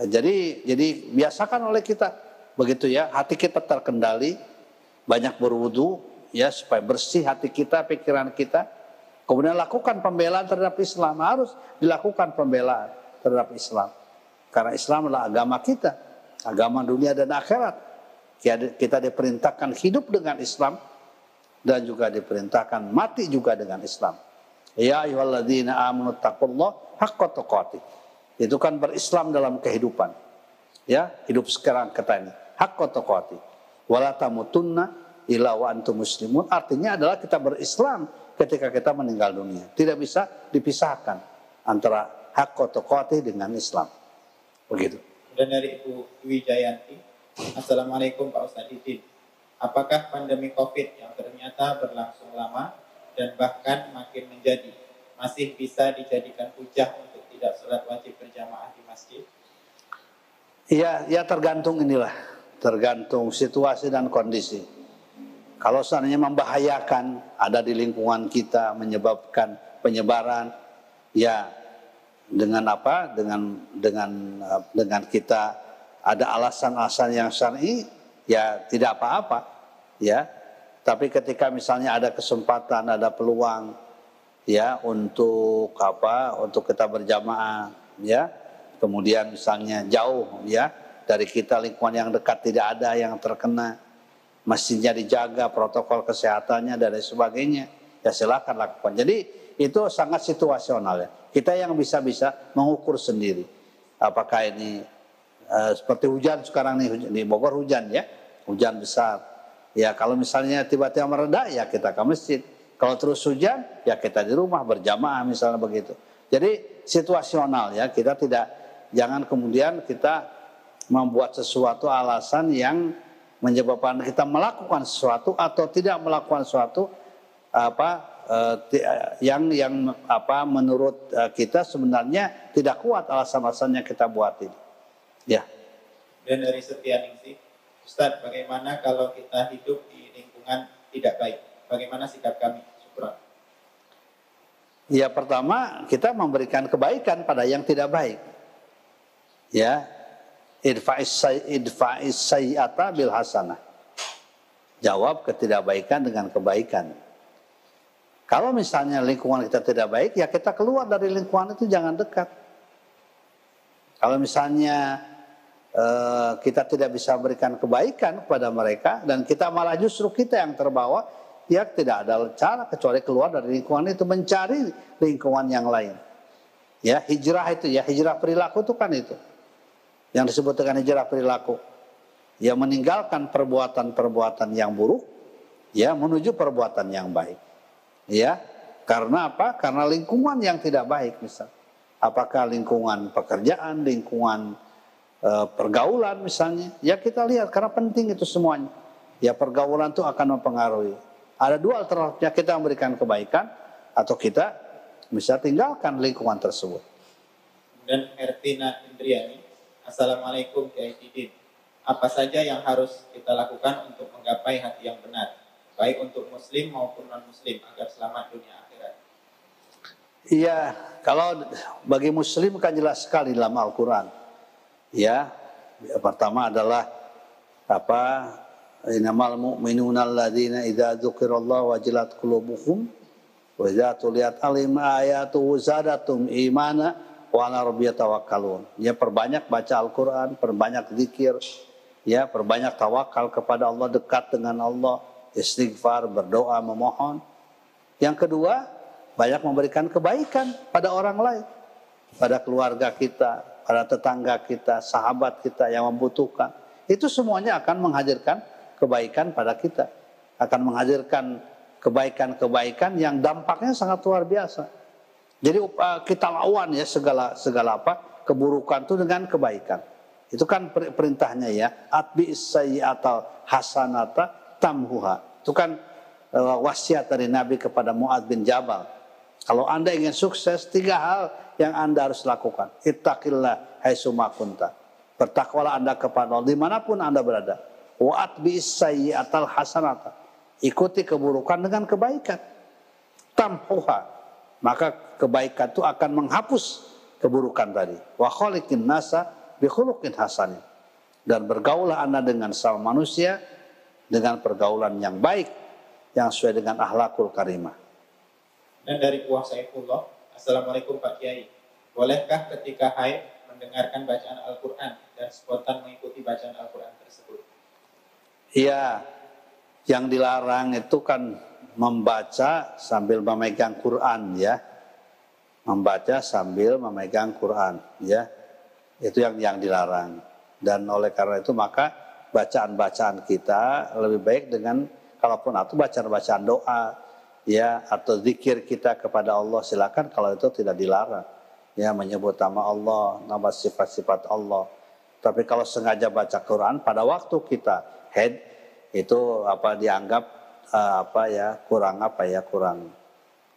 Jadi jadi biasakan oleh kita. Begitu ya. Hati kita terkendali banyak berwudu ya supaya bersih hati kita pikiran kita. Kemudian lakukan pembelaan terhadap Islam. Harus dilakukan pembelaan terhadap Islam karena Islam adalah agama kita agama dunia dan akhirat kita diperintahkan hidup dengan Islam dan juga diperintahkan mati juga dengan Islam Ya ayyuhalladzina amanu taqullah haqqa. Itu kan berislam dalam kehidupan. Ya, hidup sekarang kata ini. Haqqa tuqatih. Wala tamutunna illa wa muslimun. Artinya adalah kita berislam ketika kita meninggal dunia. Tidak bisa dipisahkan antara haqqa tuqatih dengan Islam. Begitu. Dan dari Ibu Dwi Jayanti, Assalamualaikum Pak Ustadz Idin. Apakah pandemi COVID yang ternyata berlangsung lama dan bahkan makin menjadi masih bisa dijadikan hujah untuk tidak sholat wajib berjamaah di masjid? Iya, ya tergantung inilah, tergantung situasi dan kondisi. Kalau seandainya membahayakan ada di lingkungan kita menyebabkan penyebaran ya dengan apa? Dengan dengan dengan kita ada alasan-alasan yang syar'i ya tidak apa-apa ya. Tapi ketika misalnya ada kesempatan, ada peluang ya untuk apa? Untuk kita berjamaah ya. Kemudian misalnya jauh ya dari kita lingkungan yang dekat tidak ada yang terkena masjidnya dijaga, protokol kesehatannya dan lain sebagainya, ya silakan lakukan. Jadi itu sangat situasional ya. Kita yang bisa-bisa mengukur sendiri. Apakah ini uh, seperti hujan sekarang nih di Bogor hujan ya, hujan besar. Ya kalau misalnya tiba-tiba mereda ya kita ke masjid. Kalau terus hujan ya kita di rumah berjamaah misalnya begitu. Jadi situasional ya kita tidak jangan kemudian kita membuat sesuatu alasan yang menyebabkan kita melakukan sesuatu atau tidak melakukan sesuatu apa uh, yang yang apa menurut uh, kita sebenarnya tidak kuat alasan-alasan yang kita buat ini. Ya. Dan dari setia ningsi, Ustaz, bagaimana kalau kita hidup di lingkungan tidak baik? Bagaimana sikap kami? Syukur. Ya pertama kita memberikan kebaikan pada yang tidak baik. Ya, idfa'is sayyata bil hasanah. Jawab ketidakbaikan dengan kebaikan. Kalau misalnya lingkungan kita tidak baik, ya kita keluar dari lingkungan itu jangan dekat. Kalau misalnya uh, kita tidak bisa berikan kebaikan kepada mereka dan kita malah justru kita yang terbawa, ya tidak ada cara kecuali keluar dari lingkungan itu mencari lingkungan yang lain. Ya hijrah itu ya hijrah perilaku itu kan itu yang disebut dengan hijrah perilaku. Ya meninggalkan perbuatan-perbuatan yang buruk ya menuju perbuatan yang baik. Ya, karena apa? Karena lingkungan yang tidak baik misal. Apakah lingkungan pekerjaan, lingkungan e, pergaulan misalnya? Ya kita lihat karena penting itu semuanya. Ya pergaulan itu akan mempengaruhi. Ada dua alternatifnya kita memberikan kebaikan atau kita bisa tinggalkan lingkungan tersebut. Dan Ertina Indriani Assalamualaikum Kiai Tidin. Apa saja yang harus kita lakukan untuk menggapai hati yang benar, baik untuk muslim maupun non-muslim agar selamat dunia akhirat? Iya, kalau bagi muslim kan jelas sekali dalam Al-Quran. Ya, pertama adalah apa? Innamal mu'minuna alladzina idza dzukirallahu wajilat qulubuhum wa idza tuliyat alim ayatuhu zadatum imana wa ala tawakkalun. Ya perbanyak baca Al-Qur'an, perbanyak zikir, ya perbanyak tawakal kepada Allah, dekat dengan Allah, istighfar, berdoa, memohon. Yang kedua, banyak memberikan kebaikan pada orang lain, pada keluarga kita, pada tetangga kita, sahabat kita yang membutuhkan. Itu semuanya akan menghadirkan kebaikan pada kita, akan menghadirkan kebaikan-kebaikan yang dampaknya sangat luar biasa. Jadi uh, kita lawan ya segala segala apa keburukan itu dengan kebaikan. Itu kan perintahnya ya. Atbi sayyi'atal hasanata tamhuha. Itu kan wasiat dari Nabi kepada Muad bin Jabal. Kalau Anda ingin sukses, tiga hal yang Anda harus lakukan. Ittaqillah haitsuma kunta. Bertakwalah Anda kepada Allah di mana pun Anda berada. Wa atbi sayyi'atal hasanata. Ikuti keburukan dengan kebaikan. Tamhuha maka kebaikan itu akan menghapus keburukan tadi. Wa khaliqin nasa bi khuluqin. Dan bergaulah Anda dengan sama manusia dengan pergaulan yang baik yang sesuai dengan akhlakul karimah. Dan dari Puah Saifullah, Assalamualaikum Pak Kiai. Bolehkah ketika haid mendengarkan bacaan Al-Quran dan spontan mengikuti bacaan Al-Quran tersebut? Iya, yang dilarang itu kan membaca sambil memegang Quran ya. Membaca sambil memegang Quran ya. Itu yang yang dilarang. Dan oleh karena itu maka bacaan-bacaan kita lebih baik dengan kalaupun atau bacaan-bacaan doa ya atau zikir kita kepada Allah silakan kalau itu tidak dilarang. Ya menyebut nama Allah nama sifat-sifat Allah. Tapi kalau sengaja baca Quran pada waktu kita head itu apa dianggap uh, apa ya kurang apa ya kurang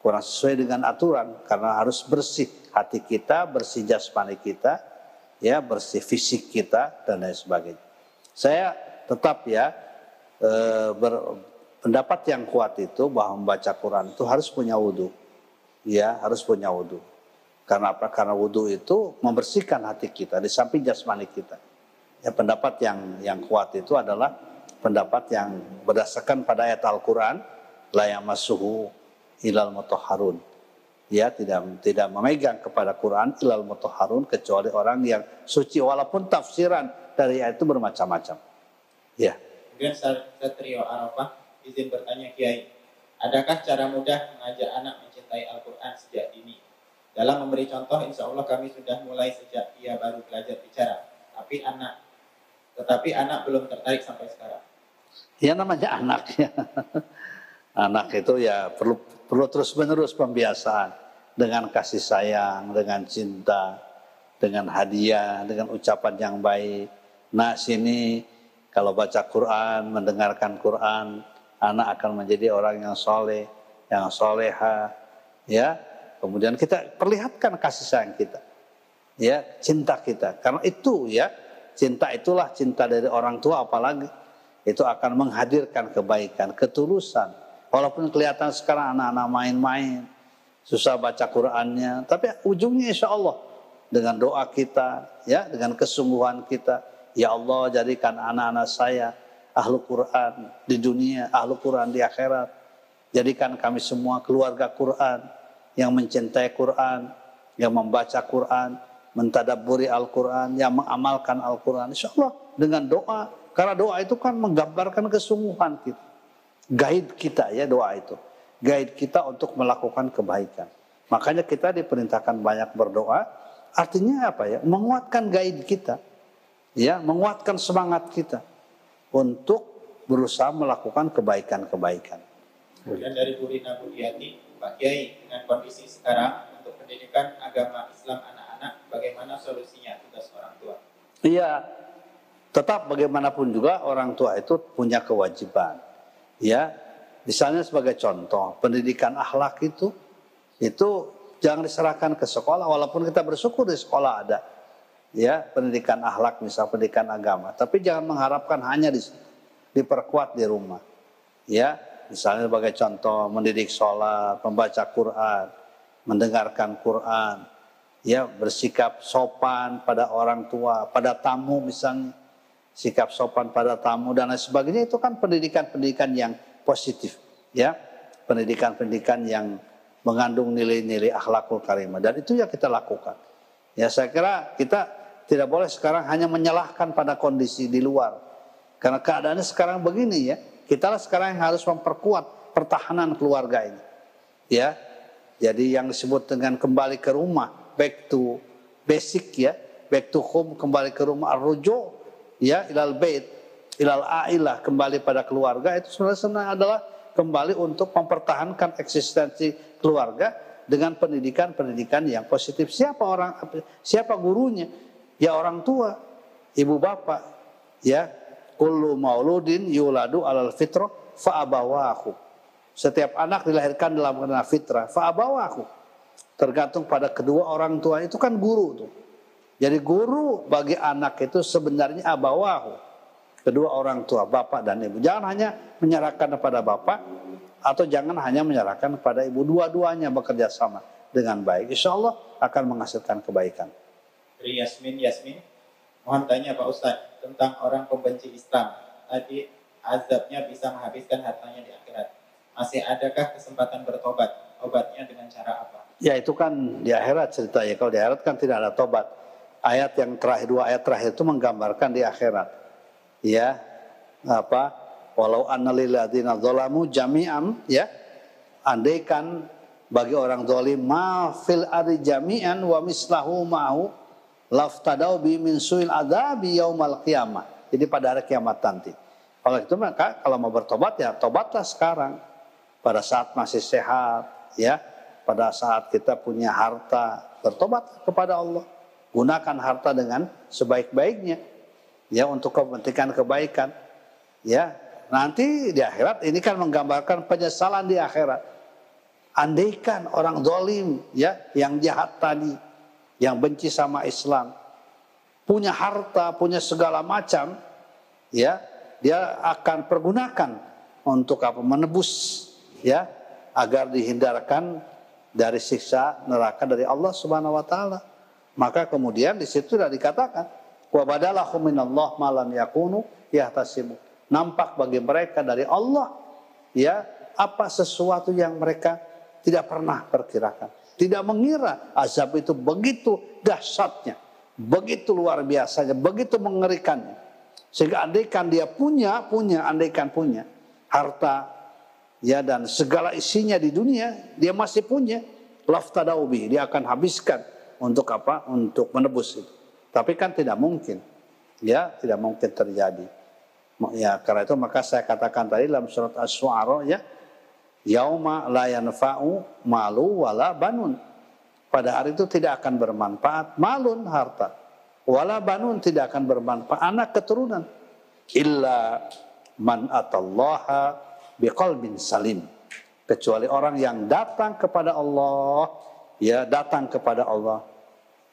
kurang sesuai dengan aturan. Karena harus bersih hati kita, bersih jasmani kita, ya bersih fisik kita dan lain sebagainya. Saya tetap ya e, ber, pendapat yang kuat itu bahwa membaca Quran itu harus punya wudhu. Ya, harus punya wudhu. Karena apa? Karena wudhu itu membersihkan hati kita di samping jasmani kita. Ya, pendapat yang yang kuat itu adalah pendapat yang berdasarkan pada ayat Al-Quran, la yamassuhu ilal mutahharun. Ya, tidak tidak memegang kepada Quran ilal mutahharun kecuali orang yang suci walaupun tafsiran dari ayat itu bermacam-macam. Ya. Kemudian Satrio Arafah izin bertanya Kiai, adakah cara mudah mengajak anak mencintai Al-Quran sejak dini? Dalam memberi contoh, insya Allah kami sudah mulai sejak ia baru belajar bicara. Tapi anak, tetapi anak belum tertarik sampai sekarang. Ya namanya anak ya. anak itu ya perlu perlu terus menerus pembiasaan dengan kasih sayang, dengan cinta, dengan hadiah, dengan ucapan yang baik. Nah sini kalau baca Quran, mendengarkan Quran, anak akan menjadi orang yang soleh, yang soleha, ya. Kemudian kita perlihatkan kasih sayang kita, ya, cinta kita. Karena itu ya, cinta itulah cinta dari orang tua apalagi itu akan menghadirkan kebaikan, ketulusan. Walaupun kelihatan sekarang anak-anak main-main, susah baca Qurannya, tapi ujungnya insya Allah dengan doa kita, ya, dengan kesungguhan kita, ya Allah jadikan anak-anak saya ahlu Quran di dunia, ahlu Quran di akhirat. Jadikan kami semua keluarga Quran yang mencintai Quran, yang membaca Quran, mentadaburi Al-Quran, yang mengamalkan Al-Quran. Insya Allah dengan doa, karena doa itu kan menggambarkan kesungguhan kita. Guide kita ya doa itu. Guide kita untuk melakukan kebaikan. Makanya kita diperintahkan banyak berdoa. Artinya apa ya? Menguatkan guide kita. Ya, menguatkan semangat kita untuk berusaha melakukan kebaikan-kebaikan. Kemudian dari Bu Rina Budiati, Pak Kiai, dengan kondisi sekarang untuk pendidikan agama Islam anak-anak, bagaimana solusinya tugas orang tua? Iya, tetap bagaimanapun juga orang tua itu punya kewajiban. Ya, misalnya sebagai contoh, pendidikan akhlak itu itu jangan diserahkan ke sekolah walaupun kita bersyukur di sekolah ada ya pendidikan akhlak misal pendidikan agama. Tapi jangan mengharapkan hanya di diperkuat di rumah. Ya misalnya sebagai contoh mendidik sholat membaca Quran mendengarkan Quran. Ya bersikap sopan pada orang tua pada tamu misalnya. Sikap sopan pada tamu dan lain sebagainya itu kan pendidikan-pendidikan yang positif. Ya pendidikan-pendidikan yang mengandung nilai-nilai akhlakul karimah. Dan itu yang kita lakukan. Ya saya kira kita tidak boleh sekarang hanya menyalahkan pada kondisi di luar. Karena keadaannya sekarang begini ya. Kita lah sekarang yang harus memperkuat pertahanan keluarga ini. Ya. Jadi yang disebut dengan kembali ke rumah, back to basic ya, back to home, kembali ke rumah, arrojo ya, ilal bait, ilal ailah, kembali pada keluarga itu sebenarnya adalah kembali untuk mempertahankan eksistensi keluarga dengan pendidikan-pendidikan yang positif. Siapa orang siapa gurunya? Ya orang tua, ibu bapak, ya kullu mauludin yuladu alal fitrah fa'abawahu. Setiap anak dilahirkan dalam kena fitrah fa'abawahu. Tergantung pada kedua orang tua itu kan guru tuh. Jadi guru bagi anak itu sebenarnya abawahu. Kedua orang tua, bapak dan ibu. Jangan hanya menyerahkan kepada bapak atau jangan hanya menyerahkan kepada ibu. Dua-duanya bekerja sama dengan baik. Insya Allah akan menghasilkan kebaikan dari Yasmin Yasmin. Mohon tanya Pak Ustadz tentang orang pembenci Islam. Tadi azabnya bisa menghabiskan hartanya di akhirat. Masih adakah kesempatan bertobat? Obatnya dengan cara apa? Ya itu kan di akhirat ceritanya. Kalau di akhirat kan tidak ada tobat. Ayat yang terakhir dua ayat terakhir itu menggambarkan di akhirat. Ya apa? Walau annalilladzina zalamu jami'an ya andaikan bagi orang zalim ma fil adi jami'an wa mislahu ma'hu laftadau bi min suil adabi yaumal qiyamah. Jadi pada hari kiamat nanti. Kalau itu maka kalau mau bertobat ya tobatlah sekarang. Pada saat masih sehat ya. Pada saat kita punya harta. Bertobat kepada Allah. Gunakan harta dengan sebaik-baiknya. Ya untuk kepentingan kebaikan. Ya nanti di akhirat ini kan menggambarkan penyesalan di akhirat. Andaikan orang dolim ya yang jahat tadi yang benci sama Islam, punya harta, punya segala macam, ya, dia akan pergunakan untuk apa menebus ya agar dihindarkan dari siksa neraka dari Allah Subhanahu wa taala. Maka kemudian di situ sudah dikatakan wa badalahum minallah malam yakunu yahtasibu. Nampak bagi mereka dari Allah ya apa sesuatu yang mereka tidak pernah perkirakan. Tidak mengira azab itu begitu dahsyatnya, begitu luar biasanya, begitu mengerikannya. Sehingga andaikan dia punya, punya, andaikan punya harta ya dan segala isinya di dunia, dia masih punya. Laftadaubi, dia akan habiskan untuk apa? Untuk menebus itu. Tapi kan tidak mungkin. Ya, tidak mungkin terjadi. Ya, karena itu maka saya katakan tadi dalam surat Asy-Syu'ara ya, yauma la yanfa'u malu wala banun. Pada hari itu tidak akan bermanfaat malun harta. Wala banun tidak akan bermanfaat anak keturunan. Illa man atallaha biqalbin salim. Kecuali orang yang datang kepada Allah, ya datang kepada Allah.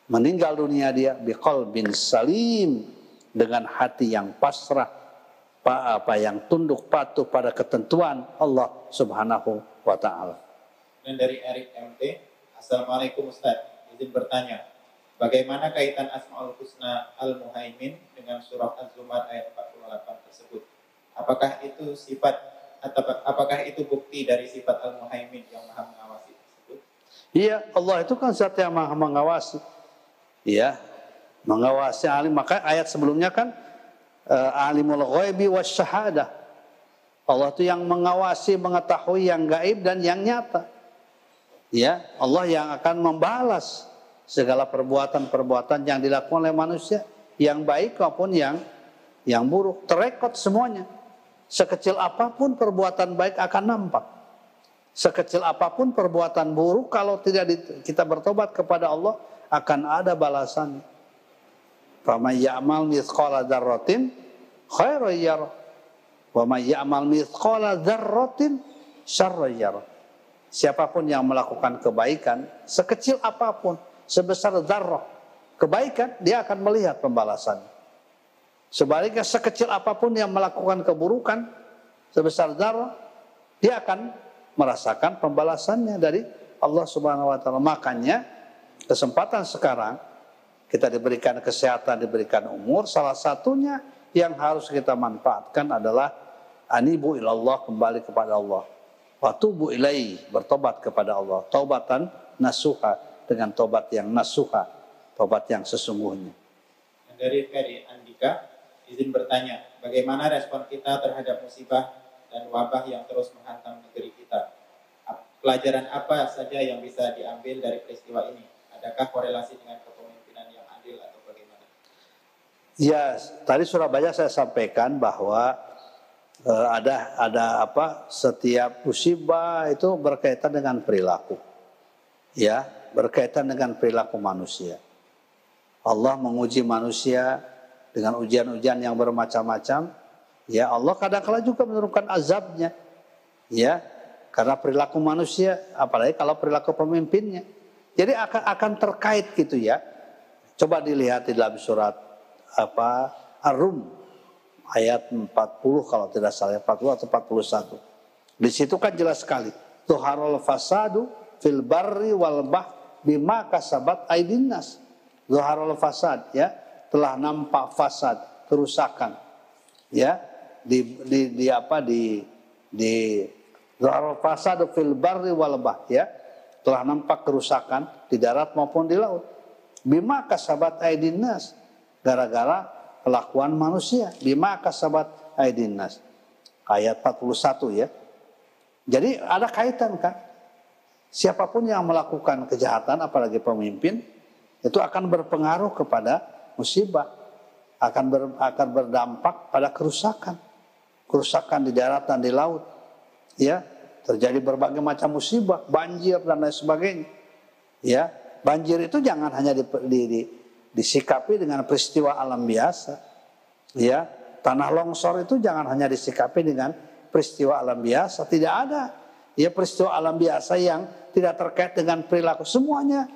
Meninggal dunia dia biqalbin salim dengan hati yang pasrah apa yang tunduk patuh pada ketentuan Allah Subhanahu wa taala. Dan dari Erik MT, Assalamualaikum Ustaz, izin bertanya, bagaimana kaitan Asmaul Husna Al-Muhaimin dengan surah Az-Zumar ayat 48 tersebut? Apakah itu sifat atau apakah itu bukti dari sifat Al-Muhaimin yang Maha mengawasi tersebut? Iya, Allah itu kan zat yang Maha mengawasi. Iya, mengawasi alim. Maka ayat sebelumnya kan uh, alimul ghaibi wasyahadah. Allah itu yang mengawasi, mengetahui yang gaib dan yang nyata. Ya, Allah yang akan membalas segala perbuatan-perbuatan yang dilakukan oleh manusia, yang baik maupun yang yang buruk, terekod semuanya. Sekecil apa pun perbuatan baik akan nampak. Sekecil apa pun perbuatan buruk kalau tidak kita bertobat kepada Allah akan ada balasannya. Faman ya'mal mithqala dzarratin khairan yara. Wa may ya'mal mithqala dzarratin. Siapa pun yang melakukan kebaikan sekecil apa pun, sebesar dzarrah kebaikan, dia akan melihat pembalasan. Sebaliknya sekecil apa pun yang melakukan keburukan sebesar dzarrah, dia akan merasakan pembalasannya dari Allah Subhanahu wa taala. Makanya kesempatan sekarang kita diberikan kesehatan, diberikan umur, salah satunya yang harus kita manfaatkan adalah anibu ilallah kembali kepada Allah. Watubu ilai bertobat kepada Allah. Taubatan nasuha dengan tobat yang nasuha, tobat yang sesungguhnya. Dari Ferry Andika izin bertanya, bagaimana respon kita terhadap musibah dan wabah yang terus menghantam negeri kita? Pelajaran apa saja yang bisa diambil dari peristiwa ini? Adakah korelasi dengan Ya, tadi Surabaya saya sampaikan bahwa uh, ada ada apa? Setiap musibah itu berkaitan dengan perilaku. Ya, berkaitan dengan perilaku manusia. Allah menguji manusia dengan ujian-ujian yang bermacam-macam. Ya, Allah kadang-kala juga menurunkan azabnya. Ya, karena perilaku manusia, apalagi kalau perilaku pemimpinnya. Jadi akan akan terkait gitu ya. Coba dilihat di dalam surat apa Ar-Rum ayat 40 kalau tidak salah 40 atau 41. Di situ kan jelas sekali. Tuharul fasadu fil barri wal bah bima kasabat aidinnas. Zuharul fasad ya telah nampak fasad kerusakan ya di di, di apa di di Zuharul fasadu fil barri wal bah ya telah nampak kerusakan di darat maupun di laut. Bima kasabat aidinnas gara-gara kelakuan manusia. Bima kasabat aidinnas. Ayat 41 ya. Jadi ada kaitan kan? Siapa pun yang melakukan kejahatan apalagi pemimpin itu akan berpengaruh kepada musibah. Akan ber, akan berdampak pada kerusakan. Kerusakan di darat dan di laut. Ya, terjadi berbagai macam musibah, banjir dan lain sebagainya. Ya, banjir itu jangan hanya di, di, di disikapi dengan peristiwa alam biasa. Ya, tanah longsor itu jangan hanya disikapi dengan peristiwa alam biasa, tidak ada. Ya peristiwa alam biasa yang tidak terkait dengan perilaku semuanya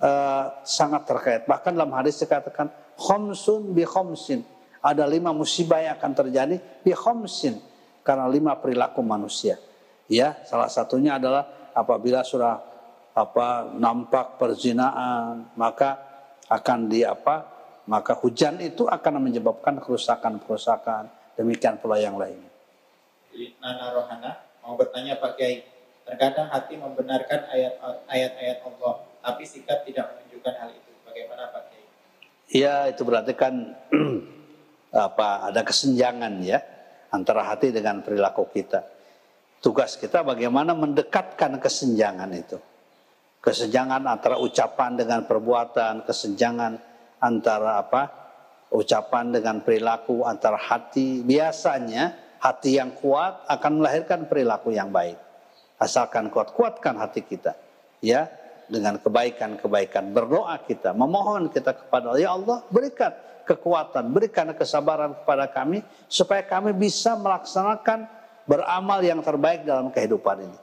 uh, sangat terkait. Bahkan dalam hadis dikatakan khomsun bi khomsin. Ada lima musibah yang akan terjadi bi khomsin karena lima perilaku manusia. Ya, salah satunya adalah apabila sudah apa nampak perzinaan, maka akan di apa? Maka hujan itu akan menyebabkan kerusakan-kerusakan. Demikian pula yang lainnya. Nana Rohana mau bertanya Pak Kiai, terkadang hati membenarkan ayat-ayat Allah, tapi sikap tidak menunjukkan hal itu. Bagaimana Pak Kiai? Iya, itu berarti kan apa ada kesenjangan ya antara hati dengan perilaku kita. Tugas kita bagaimana mendekatkan kesenjangan itu. Kesenjangan antara ucapan dengan perbuatan, kesenjangan antara apa? ucapan dengan perilaku antara hati. Biasanya hati yang kuat akan melahirkan perilaku yang baik. Asalkan kuat-kuatkan hati kita. Ya, dengan kebaikan-kebaikan. Berdoa kita, memohon kita kepada Allah, ya Allah berikan kekuatan, berikan kesabaran kepada kami supaya kami bisa melaksanakan beramal yang terbaik dalam kehidupan ini.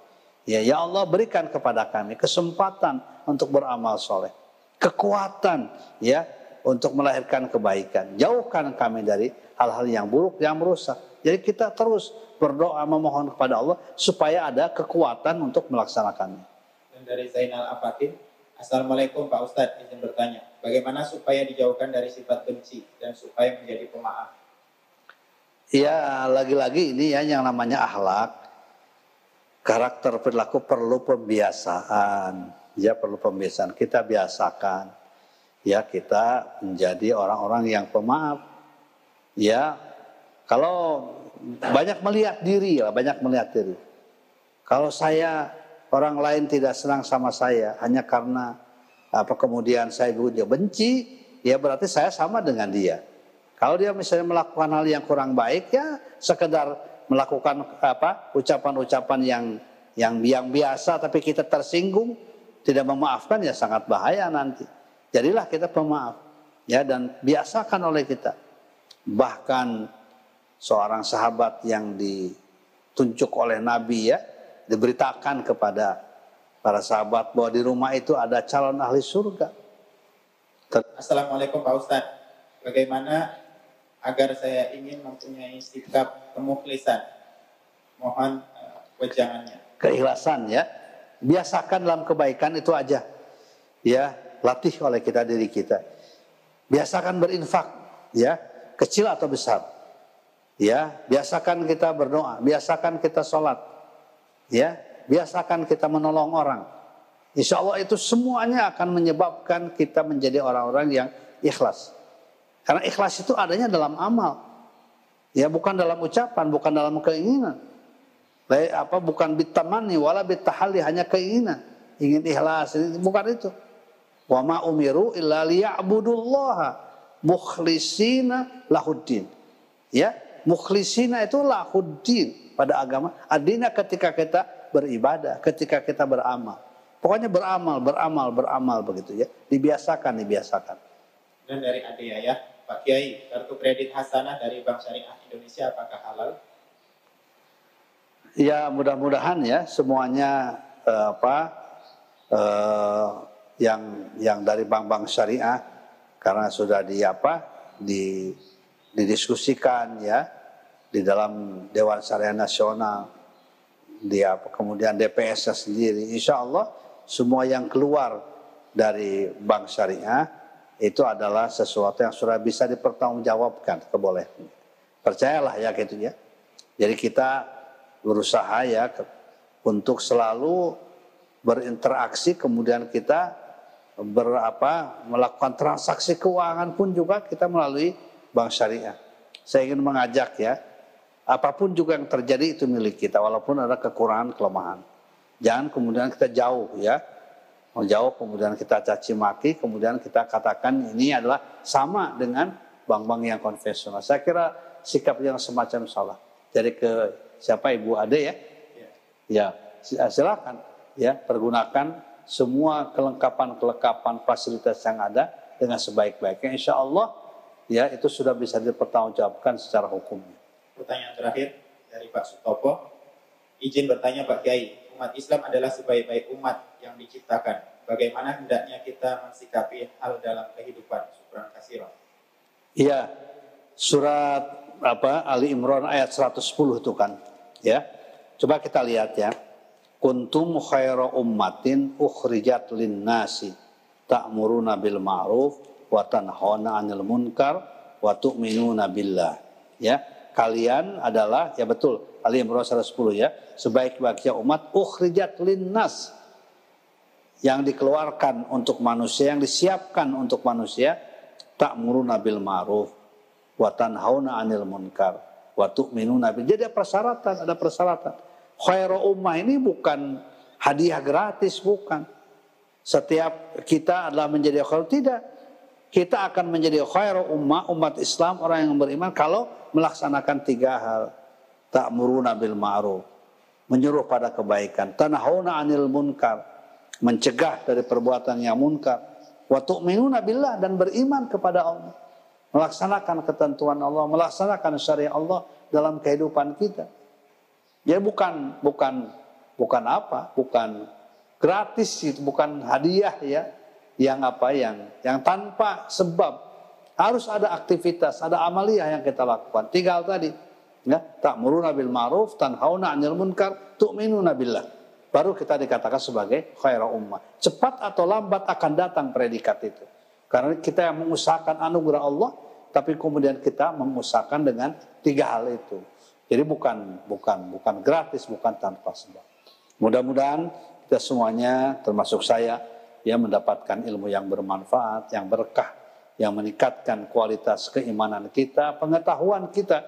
Ya, ya Allah berikan kepada kami kesempatan untuk beramal soleh, kekuatan ya untuk melahirkan kebaikan. Jauhkan kami dari hal-hal yang buruk yang merusak. Jadi kita terus berdoa memohon kepada Allah supaya ada kekuatan untuk melaksanakannya. Dan dari Zainal Apatin, Assalamualaikum Pak Ustadz, izin bertanya, bagaimana supaya dijauhkan dari sifat benci dan supaya menjadi pemaaf? Ya, lagi-lagi ini ya yang namanya akhlak, karakter perilaku perlu pembiasaan. Ya, perlu pembiasaan. Kita biasakan. Ya, kita menjadi orang-orang yang pemaaf. Ya, kalau banyak melihat diri ya, banyak melihat diri. Kalau saya orang lain tidak senang sama saya hanya karena apa kemudian saya dia benci, ya berarti saya sama dengan dia. Kalau dia misalnya melakukan hal yang kurang baik ya sekedar melakukan apa ucapan-ucapan yang yang yang biasa tapi kita tersinggung tidak memaafkan ya sangat bahaya nanti. Jadilah kita pemaaf ya dan biasakan oleh kita. Bahkan seorang sahabat yang ditunjuk oleh Nabi ya diberitakan kepada para sahabat bahwa di rumah itu ada calon ahli surga. Assalamualaikum Pak Ustadz. Bagaimana agar saya ingin mempunyai sikap kemukhlisan? Mohon uh, wejangannya. Keikhlasan ya. Biasakan dalam kebaikan itu aja. Ya, latih oleh kita diri kita. Biasakan berinfak, ya, kecil atau besar. Ya, biasakan kita berdoa, biasakan kita sholat, ya biasakan kita menolong orang. Insya Allah itu semuanya akan menyebabkan kita menjadi orang-orang yang ikhlas. Karena ikhlas itu adanya dalam amal. Ya bukan dalam ucapan, bukan dalam keinginan. Apa bukan bitamani wala bitahali hanya keinginan. Ingin ikhlas, bukan itu. Wa ma umiru illa liya'budullaha mukhlisina lahuddin. Ya, mukhlisina itu lahuddin pada agama. Adina ketika kita beribadah, ketika kita beramal. Pokoknya beramal, beramal, beramal begitu ya. Dibiasakan, dibiasakan. Dan dari adik ya, Pak Kiai, kartu kredit Hasanah dari Bank Syariah Indonesia apakah halal? Ya mudah-mudahan ya semuanya eh, apa eh, yang yang dari bank-bank syariah karena sudah di apa di didiskusikan ya di dalam Dewan Syariah Nasional, dia kemudian DPS sendiri. Insya Allah semua yang keluar dari bank syariah itu adalah sesuatu yang sudah bisa dipertanggungjawabkan kebolehan. Percayalah ya gitu ya. Jadi kita berusaha ya untuk selalu berinteraksi kemudian kita berapa melakukan transaksi keuangan pun juga kita melalui bank syariah. Saya ingin mengajak ya Apa pun juga yang terjadi itu milik kita walaupun ada kekurangan kelemahan. Jangan kemudian kita jauh ya. Jauh kemudian kita caci maki, kemudian kita katakan ini adalah sama dengan bank-bank yang konvensional. Saya kira sikap yang semacam salah. Jadi ke siapa Ibu Ade ya? Ya, ya silakan ya pergunakan semua kelengkapan-kelengkapan fasilitas yang ada dengan sebaik-baiknya. Insya Allah ya itu sudah bisa dipertanggungjawabkan secara hukumnya pertanyaan terakhir dari Pak Sutopo. Izin bertanya Pak Kiai, umat Islam adalah sebaik-baik umat yang diciptakan. Bagaimana hendaknya kita mensikapi hal dalam kehidupan? Syukran kasih Iya, surat apa Ali Imran ayat 110 itu kan. Ya. Coba kita lihat ya. Kuntum khaira ummatin ukhrijat lin nasi ta'muruna bil ma'ruf wa tanhauna 'anil munkar wa tu'minuna billah. Ya. Kalian adalah ya betul Ali Imran 110 ya. Sebaik-baiknya umat ukhrijat lin nas yang dikeluarkan untuk manusia, yang disiapkan untuk manusia, tak muruna bil ma'ruf wa tanhauna 'anil munkar wa tu'minuna bil. Jadi ada persyaratan, ada persyaratan. Khairu ummah ini bukan hadiah gratis, bukan. Setiap kita adalah menjadi khair tidak. Kita akan menjadi khairu ummah, umat Islam, orang yang beriman kalau melaksanakan tiga hal. Tak muruna bil ma'ruf. Menyuruh pada kebaikan. Tanhauna 'anil munkar. Mencegah dari perbuatan yang munkar. Wa tu'minuna billah dan beriman kepada Allah. Melaksanakan ketentuan Allah melaksanakan syariat Allah dalam kehidupan kita. Ya bukan bukan bukan apa bukan gratis itu bukan hadiah ya. Yang apa yang yang tanpa sebab. Harus ada aktivitas ada amalia yang kita lakukan. Tinggal tadi ya tak bil ma'ruf tanhauna 'anil munkar tu'minuna billah baru kita dikatakan sebagai khaira ummah. Cepat atau lambat akan datang predikat itu. Karena kita yang mengusahakan anugerah Allah, tapi kemudian kita mengusahakan dengan tiga hal itu. Jadi bukan bukan bukan gratis, bukan tanpa sebab. Mudah-mudahan kita semuanya, termasuk saya, ya mendapatkan ilmu yang bermanfaat, yang berkah, yang meningkatkan kualitas keimanan kita, pengetahuan kita,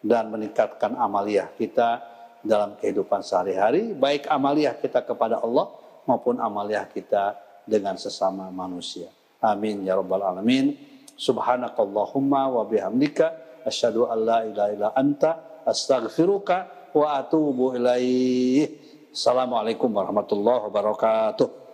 dan meningkatkan amaliah kita dalam kehidupan sehari-hari, baik amaliah kita kepada Allah maupun amaliah kita dengan sesama manusia. Amin ya rabbal alamin. Subhanakallahumma wa bihamdika asyhadu an la ilaha illa anta astaghfiruka wa atubu ilaih. Assalamualaikum warahmatullahi wabarakatuh.